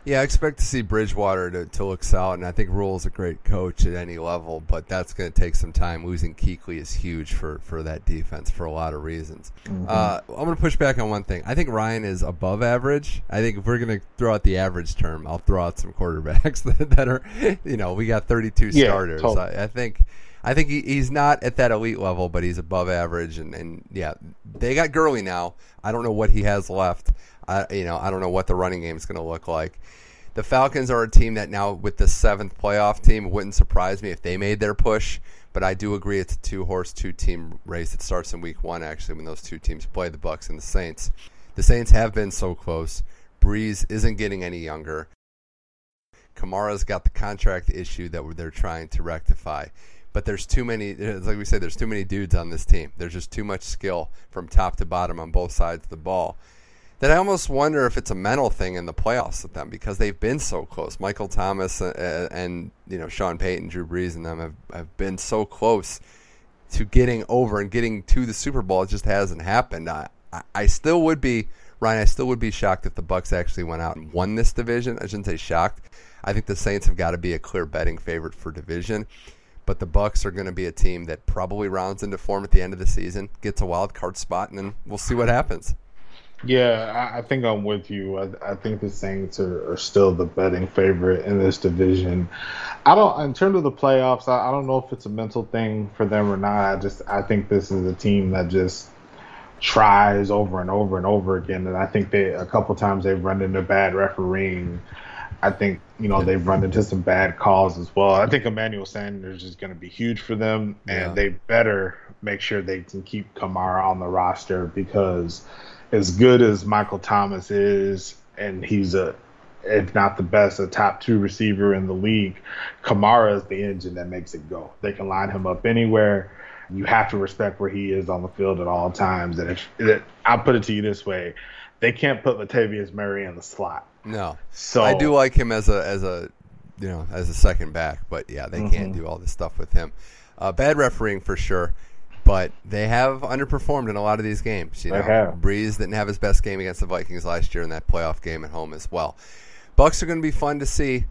Yeah, I expect to see Bridgewater to, to look solid, and I think Rhule's a great coach at any level, but that's going to take some time. Losing Kuechly is huge for, for that defense for a lot of reasons. Mm-hmm. Uh, I'm going to push back on one thing. I think Ryan is above average. I think if we're going to throw out the average term, I'll throw out some quarterbacks that, that are, you know, we got 32 yeah, starters. Totally. I, I think I think he, he's not at that elite level, but he's above average. And, and yeah, they got Gurley now. I don't know what he has left. I, you know, I don't know what the running game is going to look like. The Falcons are a team that now, with the seventh playoff team, wouldn't surprise me if they made their push. But I do agree it's a two-horse, two-team race. that starts in Week One, actually, when those two teams play the Bucks and the Saints. The Saints have been so close. Brees isn't getting any younger. Kamara's got the contract issue that they're trying to rectify. But there's too many, like we said, there's too many dudes on this team. There's just too much skill from top to bottom on both sides of the ball that I almost wonder if it's a mental thing in the playoffs with them because they've been so close. Michael Thomas and, uh, and you know Sean Payton, Drew Brees, and them have, have been so close to getting over and getting to the Super Bowl. It just hasn't happened. I, I still would be Ryan. I still would be shocked if the Bucks actually went out and won this division. I shouldn't say shocked. I think the Saints have got to be a clear betting favorite for division. But the Bucks are going to be a team that probably rounds into form at the end of the season, gets a wild card spot, and then we'll see what happens. Yeah, I, I think I'm with you. I, I think the Saints are, are, still the betting favorite in this division. I don't, in terms of the playoffs, I, I don't know if it's a mental thing for them or not. I just, I think this is a team that just tries over and over and over again. And I think they, a couple times they've run into bad refereeing. I think you know they've run into some bad calls as well. I think Emmanuel Sanders is going to be huge for them, and yeah. they better make sure they can keep Kamara on the roster because as good as Michael Thomas is, and he's a, if not the best, a top two receiver in the league, Kamara is the engine that makes it go. They can line him up anywhere. You have to respect where he is on the field at all times. And if I'll put it to you this way, they can't put Latavius Murray in the slot. No. So I do like him as a as a you know as a second back, but yeah, they mm-hmm. can't do all this stuff with him. Uh, bad refereeing for sure but they have underperformed in a lot of these games. You know, Brees didn't have his best game against the Vikings last year in that playoff game at home as well. Bucks are going to be fun to see.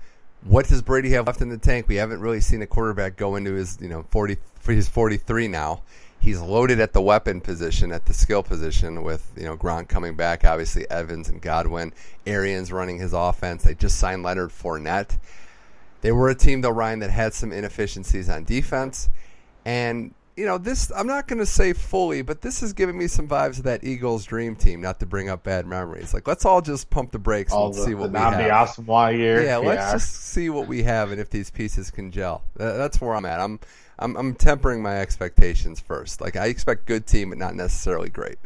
What does Brady have left in the tank? We haven't really seen a quarterback go into his, you know, forty. He's forty three now. He's loaded at the weapon position, at the skill position, with you know Gronk coming back. Obviously, Evans and Godwin, Arians running his offense. They just signed Leonard Fournette. They were a team, though, Ryan, that had some inefficiencies on defense, and you know, this I'm not going to say fully, but this is giving me some vibes of that Eagles dream team. Not to bring up bad memories. Like, let's all just pump the brakes all and the, see what we have. Awesome year. Yeah, let's just see what we have and if these pieces can gel. That's where I'm at. I'm, I'm I'm tempering my expectations first. Like, I expect good team, but not necessarily great.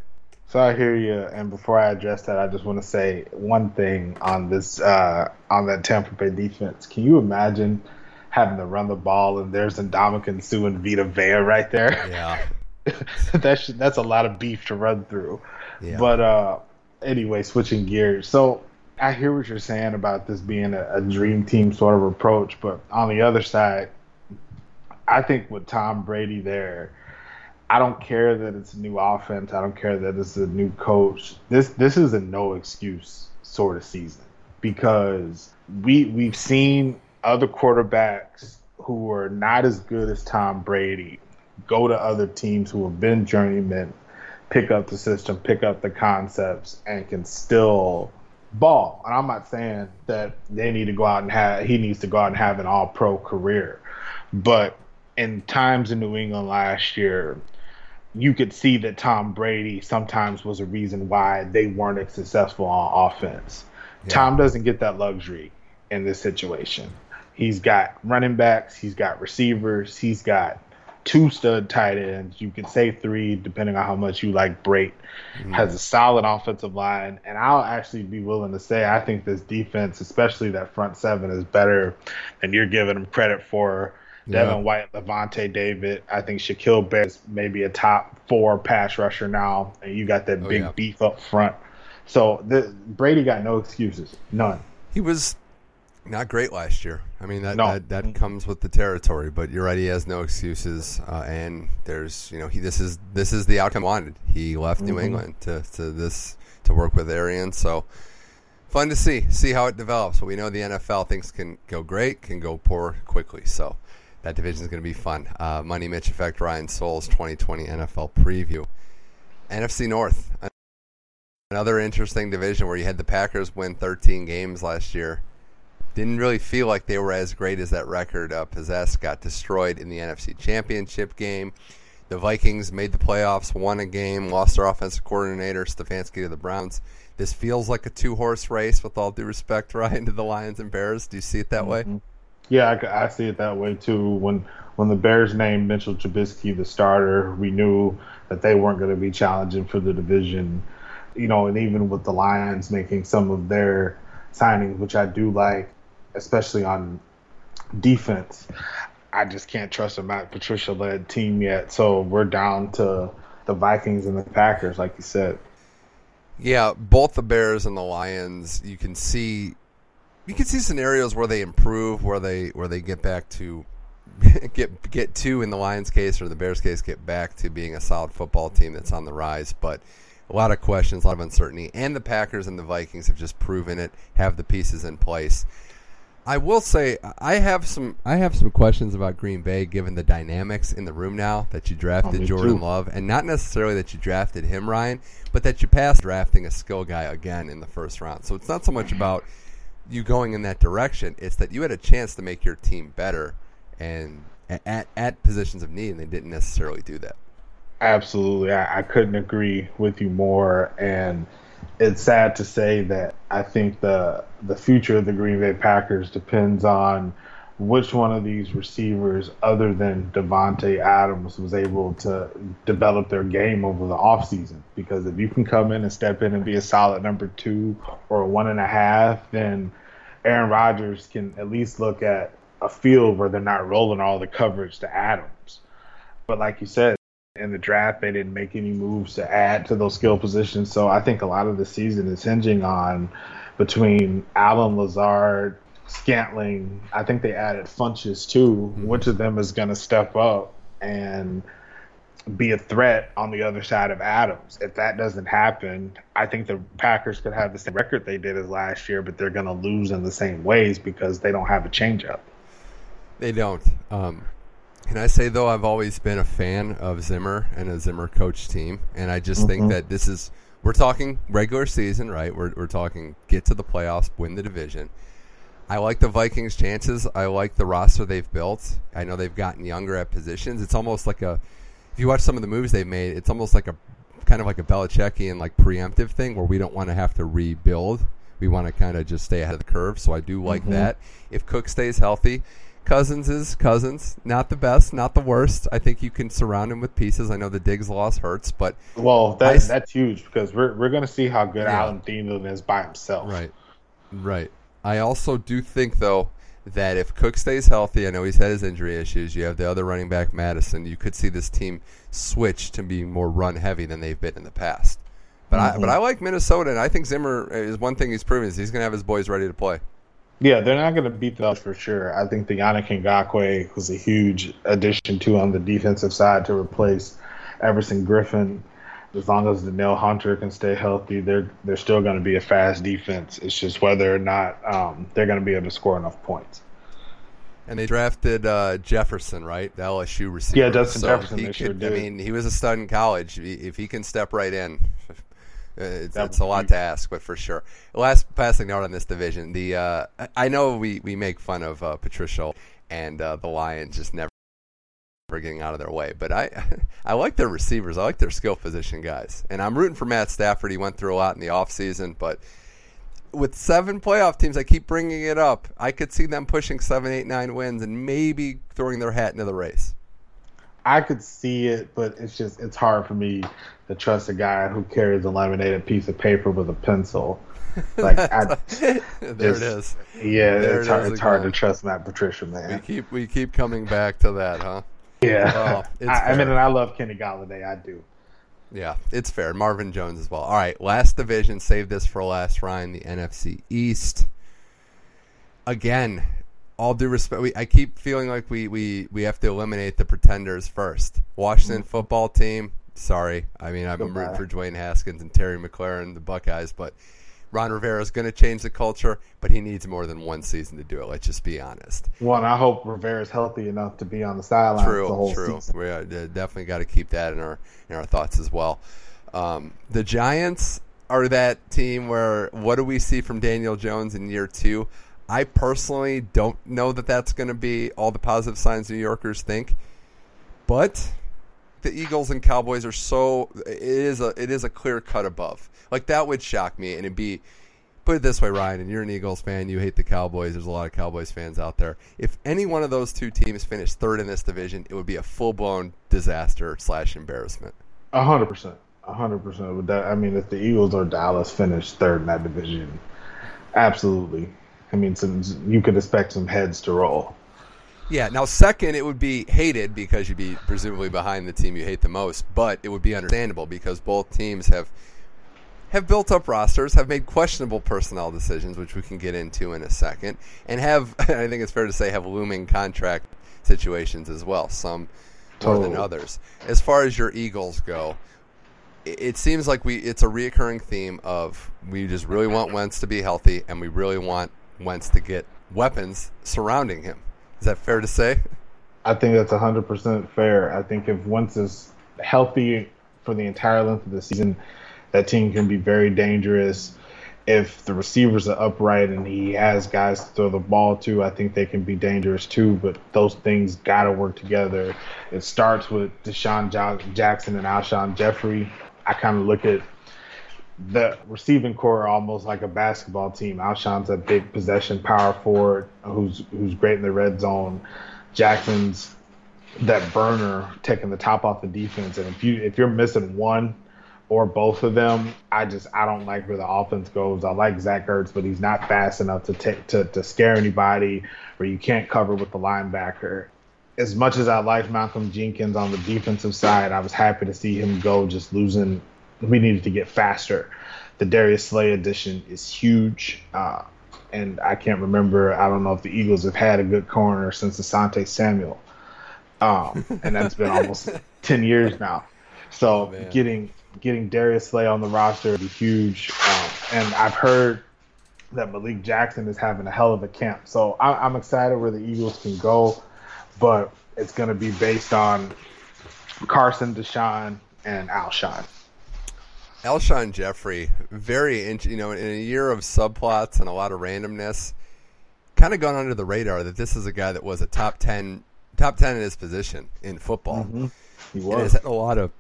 So I hear you. And before I address that, I just want to say one thing on this uh, on that Tampa Bay defense. Can you imagine? Having to run the ball, and there's Ndamukong Suh and Vita Vea right there. Yeah, that's that's a lot of beef to run through. Yeah. But uh, anyway, switching gears. So I hear what you're saying about this being a, a dream team sort of approach, but on the other side, I think with Tom Brady there. I don't care that it's a new offense. I don't care that it's a new coach. This this is a no excuse sort of season because we we've seen other quarterbacks who are not as good as Tom Brady go to other teams who have been journeymen, pick up the system, pick up the concepts, and can still ball. And I'm not saying that they need to go out and have he needs to go out and have an all pro career. But in times in New England last year, you could see that Tom Brady sometimes was a reason why they weren't as successful on offense. Yeah. Tom doesn't get that luxury in this situation. He's got running backs, he's got receivers, he's got two stud tight ends. You could say three, depending on how much you like Brate. Mm-hmm. Has a solid offensive line, and I'll actually be willing to say I think this defense, especially that front seven, is better than you're giving them credit for. Devin White, Lavonte David. I think Shaquille Barrett is maybe a top four pass rusher now, and you got that oh, big yeah. beef up front. So the, Brady got no excuses, none. He was not great last year. I mean that, no. that that comes with the territory. But you're right; he has no excuses. Uh, and there's you know he this is this is the outcome wanted. He left mm-hmm. New England to, to this to work with Arian. So fun to see see how it develops. But we know the NFL things can go great, can go poor quickly. So that division is going to be fun. Uh, Money Mitch Effect Ryan Souls 2020 NFL preview. NFC North, another interesting division where you had the Packers win 13 games last year. Didn't really feel like they were as great as that record uh, possessed. Got destroyed in the NFC Championship game. The Vikings made the playoffs, won a game, lost their offensive coordinator Stefanski to the Browns. This feels like a two-horse race, with all due respect, Ryan, to the Lions and Bears. Do you see it that mm-hmm. way? Yeah, I, I, see it that way too. When when the Bears named Mitchell Trubisky the starter, we knew that they weren't going to be challenging for the division. You know, and even with the Lions making some of their signings, which I do like, especially on defense, I just can't trust a Matt Patricia led team yet. So we're down to the Vikings and the Packers, like you said. Yeah, both the Bears and the Lions, you can see you can see scenarios where they improve, where they where they get back to get get to in the Lions case or the Bears case get back to being a solid football team that's on the rise, but a lot of questions, a lot of uncertainty, and the Packers and the Vikings have just proven it, have the pieces in place. I will say I have some I have some questions about Green Bay given the dynamics in the room now that you drafted oh, Jordan too. Love and not necessarily that you drafted him Ryan, but that you passed drafting a skill guy again in the first round. So it's not so much about you going in that direction. It's that you had a chance to make your team better and at at positions of need, and they didn't necessarily do that. Absolutely, I, I couldn't agree with you more. And it's sad to say that I think the the future of the Green Bay Packers depends on which one of these receivers, other than Davante Adams, was able to develop their game over the offseason. Because if you can come in and step in and be a solid number two or one and a half, then Aaron Rodgers can at least look at a field where they're not rolling all the coverage to Adams. But like you said, in the draft, they didn't make any moves to add to those skill positions. So I think a lot of the season is hinging on between Allen Lazard, Scantling. I think they added Funchess too. Mm-hmm. Which of them is going to step up and be a threat on the other side of Adams? If that doesn't happen, I think the Packers could have the same record they did as last year, but they're going to lose in the same ways because they don't have a changeup. They don't. Um, can I say though, I've always been a fan of Zimmer and a Zimmer coach team, and I just mm-hmm. think that this is we're talking regular season, right? We're we're talking get to the playoffs, win the division. I like the Vikings' chances. I like the roster they've built. I know they've gotten younger at positions. It's almost like a, if you watch some of the moves they've made, it's almost like a, kind of like a Belichickian like preemptive thing where we don't want to have to rebuild. We want to kind of just stay ahead of the curve. So I do like mm-hmm. that. If Cook stays healthy, Cousins is Cousins. Not the best, not the worst. I think you can surround him with pieces. I know the Diggs loss hurts, but well, that, I, that's huge because we're we're going to see how good yeah. Adam Thielen is by himself. Right, right. I also do think, though, that if Cook stays healthy, I know he's had his injury issues. You have the other running back, Mattison. You could see this team switch to being more run heavy than they've been in the past. But mm-hmm. I but I like Minnesota, and I think Zimmer is one thing he's proven is he's going to have his boys ready to play. Yeah, they're not going to beat them for sure. I think the Yannick Ngakoue was a huge addition to on the defensive side to replace Everson Griffen. as long as Danielle Hunter can stay healthy, they're they're still going to be a fast defense. It's just whether or not um, they're going to be able to score enough points. And they drafted uh, Jefferson, right? The LSU receiver. Yeah, Justin so Jefferson. They could, sure. I mean, he was a stud in college. If he can step right in, it's, it's a lot to ask, but for sure. Last passing note on this division: the uh, I know we, we make fun of uh, Patricia and uh, the Lions just never for getting out of their way. But I, I like their receivers. I like their skill position guys, and I'm rooting for Matt Stafford. He went through a lot in the offseason, but with seven playoff teams, I keep bringing it up. I could see them pushing seven, eight, nine wins, and maybe throwing their hat into the race. I could see it, but it's just it's hard for me to trust a guy who carries a laminated piece of paper with a pencil. Like I, there just, it is. Yeah, there it's, it hard, it's hard to trust Matt Patricia, man. We keep we keep coming back to that, huh? Yeah. Well, I, I, mean, and I love Kenny Golladay. I do. Yeah, it's fair. Marvin Jones as well. All right, last division. Save this for last, Ryan. The NFC East. Again, all due respect, we, I keep feeling like we, we, we have to eliminate the pretenders first. Washington mm-hmm. football team. Sorry, I mean I'm rooting for Dwayne Haskins and Terry McLaurin, the Buckeyes, but Ron Rivera is going to change the culture, but he needs more than one season to do it. Let's just be honest. Well, I hope Rivera is healthy enough to be on the sideline. true, the whole true. season. We uh, definitely got to keep that in our in our thoughts as well. Um, the Giants are that team where what do we see from Daniel Jones in year two? I personally don't know that that's going to be all the positive signs New Yorkers think, but the Eagles and Cowboys are so it is a it is a clear cut above. Like that would shock me, and it'd be put it this way, Ryan, and you're an Eagles fan, you hate the Cowboys. There's a lot of Cowboys fans out there. If any one of those two teams finished third in this division, it would be a full blown disaster slash embarrassment. A hundred percent, a hundred percent. With that, I mean, if the Eagles or Dallas finished third in that division, absolutely. I mean, some you could expect some heads to roll. Yeah. Now, second, it would be hated because you'd be presumably behind the team you hate the most, but it would be understandable because both teams have have built up rosters, have made questionable personnel decisions, which we can get into in a second, and have I think it's fair to say have looming contract situations as well. Some more than others. As far as your Eagles go, it, it seems like we it's a reoccurring theme of we just really want Wentz to be healthy, and we really want Wentz to get weapons surrounding him. Is that fair to say? I think that's 100% fair. I think if Wentz is healthy for the entire length of the season, that team can be very dangerous. If the receivers are upright and he has guys to throw the ball to, I think they can be dangerous too. But those things got to work together. It starts with DeSean Jackson and Alshon Jeffery. I kind of look at the receiving corps almost like a basketball team. Alshon's a big possession power forward who's who's great in the red zone. Jackson's that burner taking the top off the defense. And if you if you're missing one or both of them, I just I don't like where the offense goes. I like Zach Ertz, but he's not fast enough to take to, to scare anybody where you can't cover with the linebacker. As much as I like Malcolm Jenkins on the defensive side, I was happy to see him go just losing we needed to get faster. The Darius Slay edition is huge. Uh, and I can't remember. I don't know if the Eagles have had a good corner since Asante Samuel, um, and that's been almost ten years now. So oh, getting getting Darius Slay on the roster would be huge. Um, and I've heard that Malik Jackson is having a hell of a camp. So I, I'm excited where the Eagles can go, but it's going to be based on Carson, DeSean, and Alshon. Alshon Jeffery, very you know, in a year of subplots and a lot of randomness, kind of gone under the radar that this is a guy that was a top ten, top ten in his position in football. Mm-hmm. He was. And has had a lot of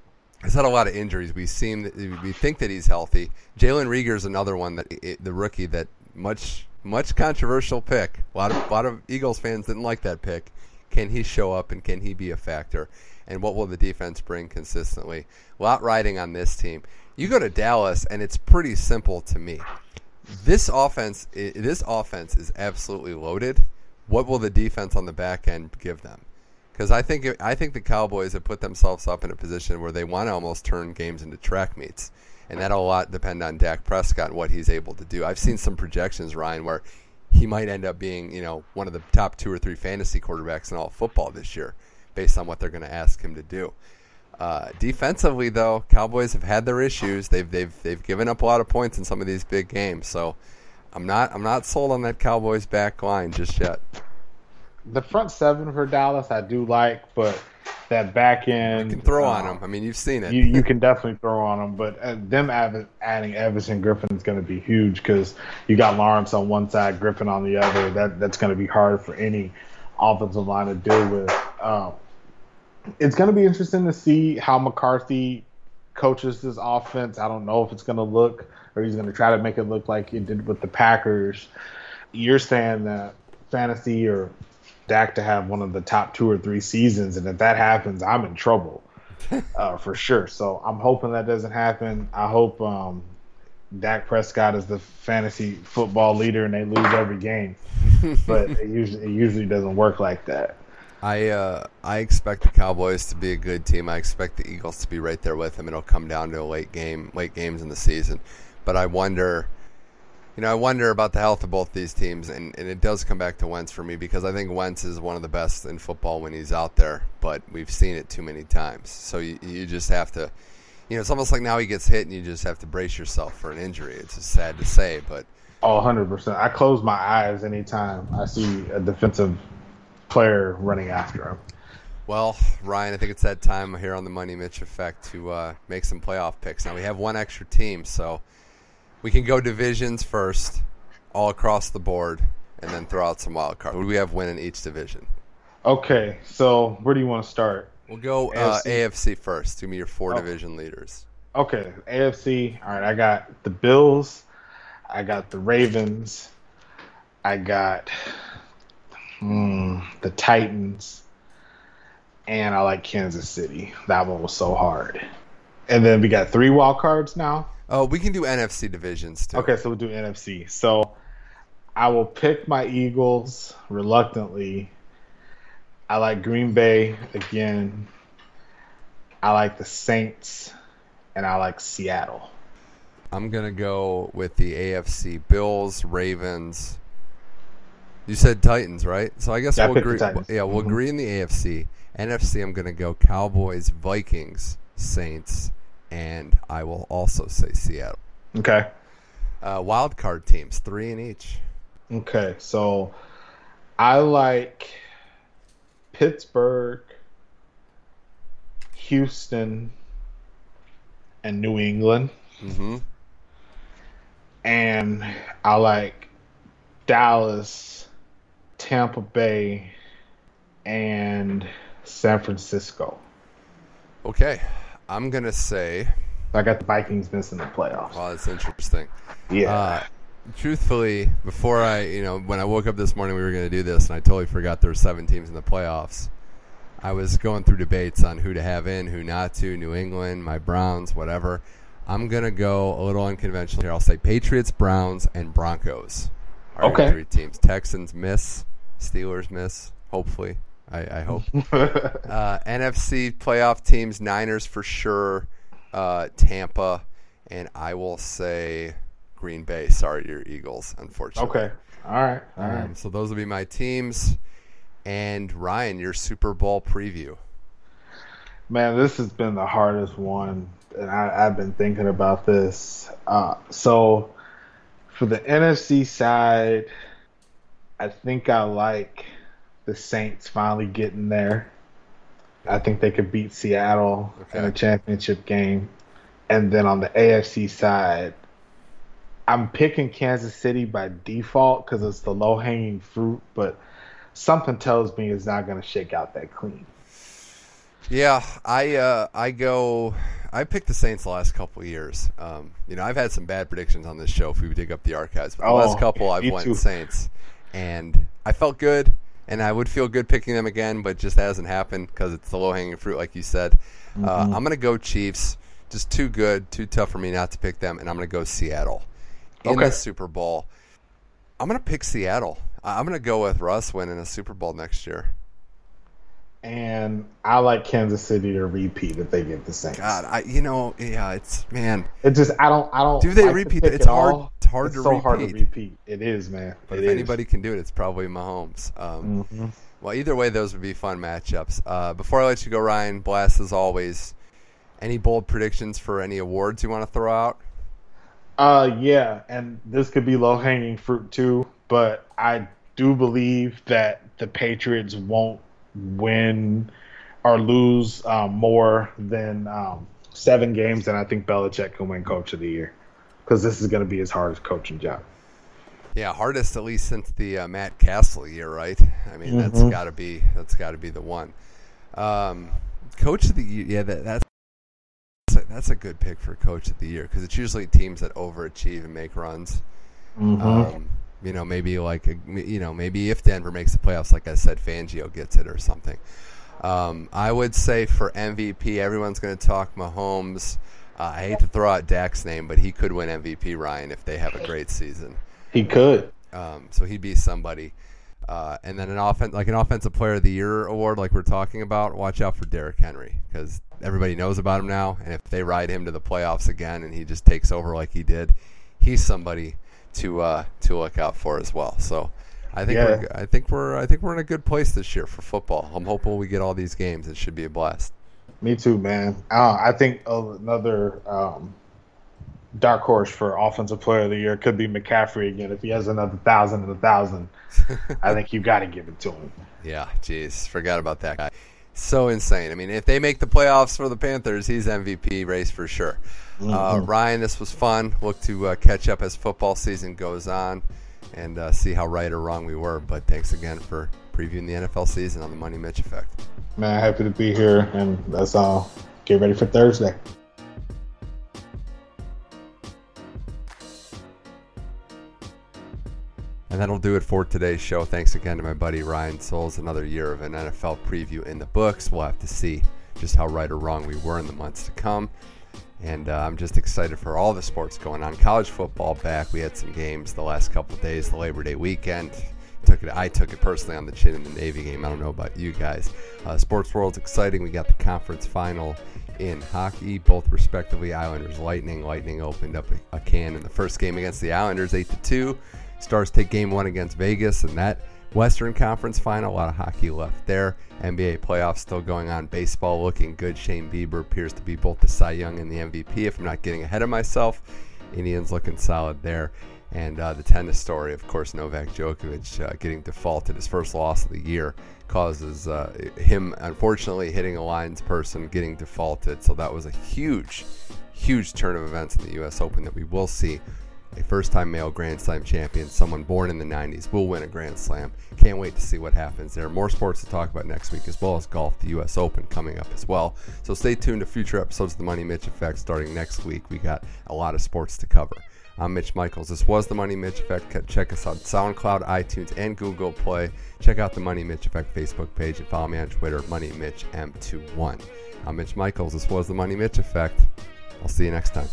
has had a lot of injuries. We seem we think that he's healthy. Jalen Reagor is another one that the rookie that much much controversial pick. A lot of a lot of Eagles fans didn't like that pick. Can he show up and can he be a factor? And what will the defense bring consistently? A lot riding on this team. You go to Dallas, and it's pretty simple to me. This offense, this offense is absolutely loaded. What will the defense on the back end give them? Because I think I think the Cowboys have put themselves up in a position where they want to almost turn games into track meets, and that'll a lot depend on Dak Prescott and what he's able to do. I've seen some projections, Ryan, where he might end up being you know one of the top two or three fantasy quarterbacks in all football this year, based on what they're going to ask him to do. Uh, defensively, though, Cowboys have had their issues. They've they've they've given up a lot of points in some of these big games. So I'm not I'm not sold on that Cowboys back line just yet. The front seven for Dallas I do like, but that back end you can throw on them. I mean, you've seen it. You, you can definitely throw on them, but uh, them adding Evans and Griffen is going to be huge because you got Lawrence on one side, Griffen on the other. That that's going to be hard for any offensive line to deal with. Um, it's going to be interesting to see how McCarthy coaches this offense. I don't know if it's going to look or he's going to try to make it look like he did with the Packers. You're saying that fantasy or Dak to have one of the top two or three seasons, and if that happens, I'm in trouble uh, for sure. So I'm hoping that doesn't happen. I hope um, Dak Prescott is the fantasy football leader and they lose every game, but it usually it usually doesn't work like that. I uh, I expect the Cowboys to be a good team. I expect the Eagles to be right there with them. It'll come down to a late game, late games in the season. But I wonder, you know, I wonder about the health of both these teams, and, and it does come back to Wentz for me because I think Wentz is one of the best in football when he's out there. But we've seen it too many times, so you, you just have to you know, it's almost like now he gets hit and you just have to brace yourself for an injury. It's just sad to say, but Oh, 100%. I close my eyes anytime I see a defensive player running after him. Well, Ryan, I think it's that time here on the Money Mitch Effect to uh, make some playoff picks. Now we have one extra team, so we can go divisions first, all across the board, and then throw out some wild cards. Who do we have winning each division? Okay, so where do you want to start? We'll go uh, AFC. AFC first. Give me your four Oh. division leaders. Okay, AFC. All right, I got the Bills. I got the Ravens. I got hmm, the Titans. And I like Kansas City. That one was so hard. And then we got three wild cards now. Oh, we can do NFC divisions too. Okay, so we'll do NFC. So I will pick my Eagles reluctantly. I like Green Bay again. I like the Saints. And I like Seattle. I'm gonna go with the AFC: Bills, Ravens. You said Titans, right? So I guess Yeah, we'll agree. Yeah, we'll Mhm. agree in the AFC. NFC, I'm gonna go Cowboys, Vikings, Saints, and I will also say Seattle. Okay. Uh, wild card teams, three in each. Okay, so I like Pittsburgh, Houston, and New England. hmm And I like Dallas, Tampa Bay, and San Francisco. Okay, I'm gonna say. I got the Vikings missing the playoffs. Wow, that's interesting. Yeah. Uh, truthfully, before I, you know, when I woke up this morning, we were going to do this, and I totally forgot there were seven teams in the playoffs. I was going through debates on who to have in, who not to. New England, my Browns, whatever. I'm going to go a little unconventional here. I'll say Patriots, Browns, and Broncos. Your Okay. Three teams. Texans miss. Steelers miss. Hopefully, I, I hope. uh, NFC playoff teams: Niners for sure, uh, Tampa, and I will say Green Bay. Sorry, your Eagles, unfortunately. okay. All right. All right. Um, so those will be my teams. And Ryan, your Super Bowl preview. Man, this has been the hardest one, and I, I've been thinking about this. Uh, so, for the NFC side, I think I like the Saints finally getting there. I think they could beat Seattle in a championship game. And then on the AFC side, I'm picking Kansas City by default because it's the low hanging fruit, but something tells me it's not going to shake out that clean. Yeah, I uh, I go. I picked the Saints the last couple of years. Um, you know, I've had some bad predictions on this show if we dig up the archives. But the Oh, last couple, I've went too. Saints, and I felt good, and I would feel good picking them again, but just hasn't happened because it's the low hanging fruit, like you said. Uh, Mm-hmm. I'm gonna go Chiefs. Just too good, too tough for me not to pick them, and I'm gonna go Seattle in Okay. the Super Bowl. I'm gonna pick Seattle. I'm gonna go with Russ winning a Super Bowl next year. And I like Kansas City to repeat if they get the Saints. God, I you know yeah, it's man. It just I don't I don't. Do they like repeat? It's it hard- all. it's hard It's to so hard to repeat. repeat. It is, man. But It if is. anybody can do it, it's probably Mahomes. Um, Mhm. Well, either way, those would be fun matchups. Uh, before I let you go, Ryan, blast as always. Any bold predictions for any awards you want to throw out? Uh, yeah, and this could be low hanging fruit too, but I do believe that the Patriots won't win or lose um, more than um, seven games, and I think Belichick can win Coach of the Year because this is going to be his hardest coaching job. Yeah, hardest at least since the uh, Matt Cassel year, right? I mean, that's Mhm. got to be that's got to be the one. Um, coach of the year, yeah, that, that's that's a good pick for coach of the year because it's usually teams that overachieve and make runs. Um, you know, maybe like you know, maybe if Denver makes the playoffs, like I said, Fangio gets it or something. Um, I would say for MVP, everyone's going to talk Mahomes. Uh, I hate to throw out Dak's name, but he could win MVP, Ryan, if they have a great season. he could. Um, so he'd be somebody. Uh, and then an offen- like an offensive player of the year award, like we're talking about. Watch out for Derrick Henry because everybody knows about him now. And if they ride him to the playoffs again, and he just takes over like he did, he's somebody to uh, to look out for as well. So I think Yeah. we're, I think we're I think we're in a good place this year for football. I'm hoping we get all these games. It should be a blast. Me too, man. Uh, I think another um, dark horse for offensive player of the year could be McCaffrey again. If he has another thousand and a thousand, I think you've got to give it to him. Yeah, jeez, forgot about that guy. So insane. I mean, if they make the playoffs for the Panthers, he's MVP race for sure. Uh, mm-hmm. Uh, Ryan, this was fun. Look to uh, catch up as football season goes on and uh, see how right or wrong we were. But thanks again for previewing the NFL season on the Money Mitch Effect. Man, happy to be here, and that's all. Get ready for Thursday. And that'll do it for today's show. Thanks again to my buddy Ryan Souls. Another year of an NFL preview in the books. We'll have to see just how right or wrong we were in the months to come. And uh, I'm just excited for all the sports going on. College football back. We had some games the last couple days, the Labor Day weekend. Took it. I took it personally on the chin in the Navy game. I don't know about you guys. Uh, sports world's exciting. We got the conference final in hockey, both respectively. Islanders Lightning. Lightning opened up a, a can in the first game against the Islanders, eight to two. Stars take game one against Vegas, and that Western Conference final. A lot of hockey left there. NBA playoffs still going on. Baseball looking good. Shane Bieber appears to be both the Cy Young and the MVP. If I'm not getting ahead of myself, Indians looking solid there. And uh, the tennis story, of course, Novak Djokovic uh, getting defaulted, his first loss of the year, causes uh, him, unfortunately, hitting a lines person, getting defaulted. So that was a huge, huge turn of events in the U.S. Open that we will see a first time male Grand Slam champion, someone born in the 90s, will win a Grand Slam. Can't wait to see what happens there. Are more sports to talk about next week, as well as golf, the U.S. Open coming up as well. So stay tuned to future episodes of the Money Mitch Effect starting next week. We got a lot of sports to cover. I'm Mitch Michaels. This was the Money Mitch Effect. Check us on SoundCloud, iTunes, and Google Play. Check out the Money Mitch Effect Facebook page and follow me on Twitter, Money Mitch M21. I'm Mitch Michaels. This was the Money Mitch Effect. I'll see you next time.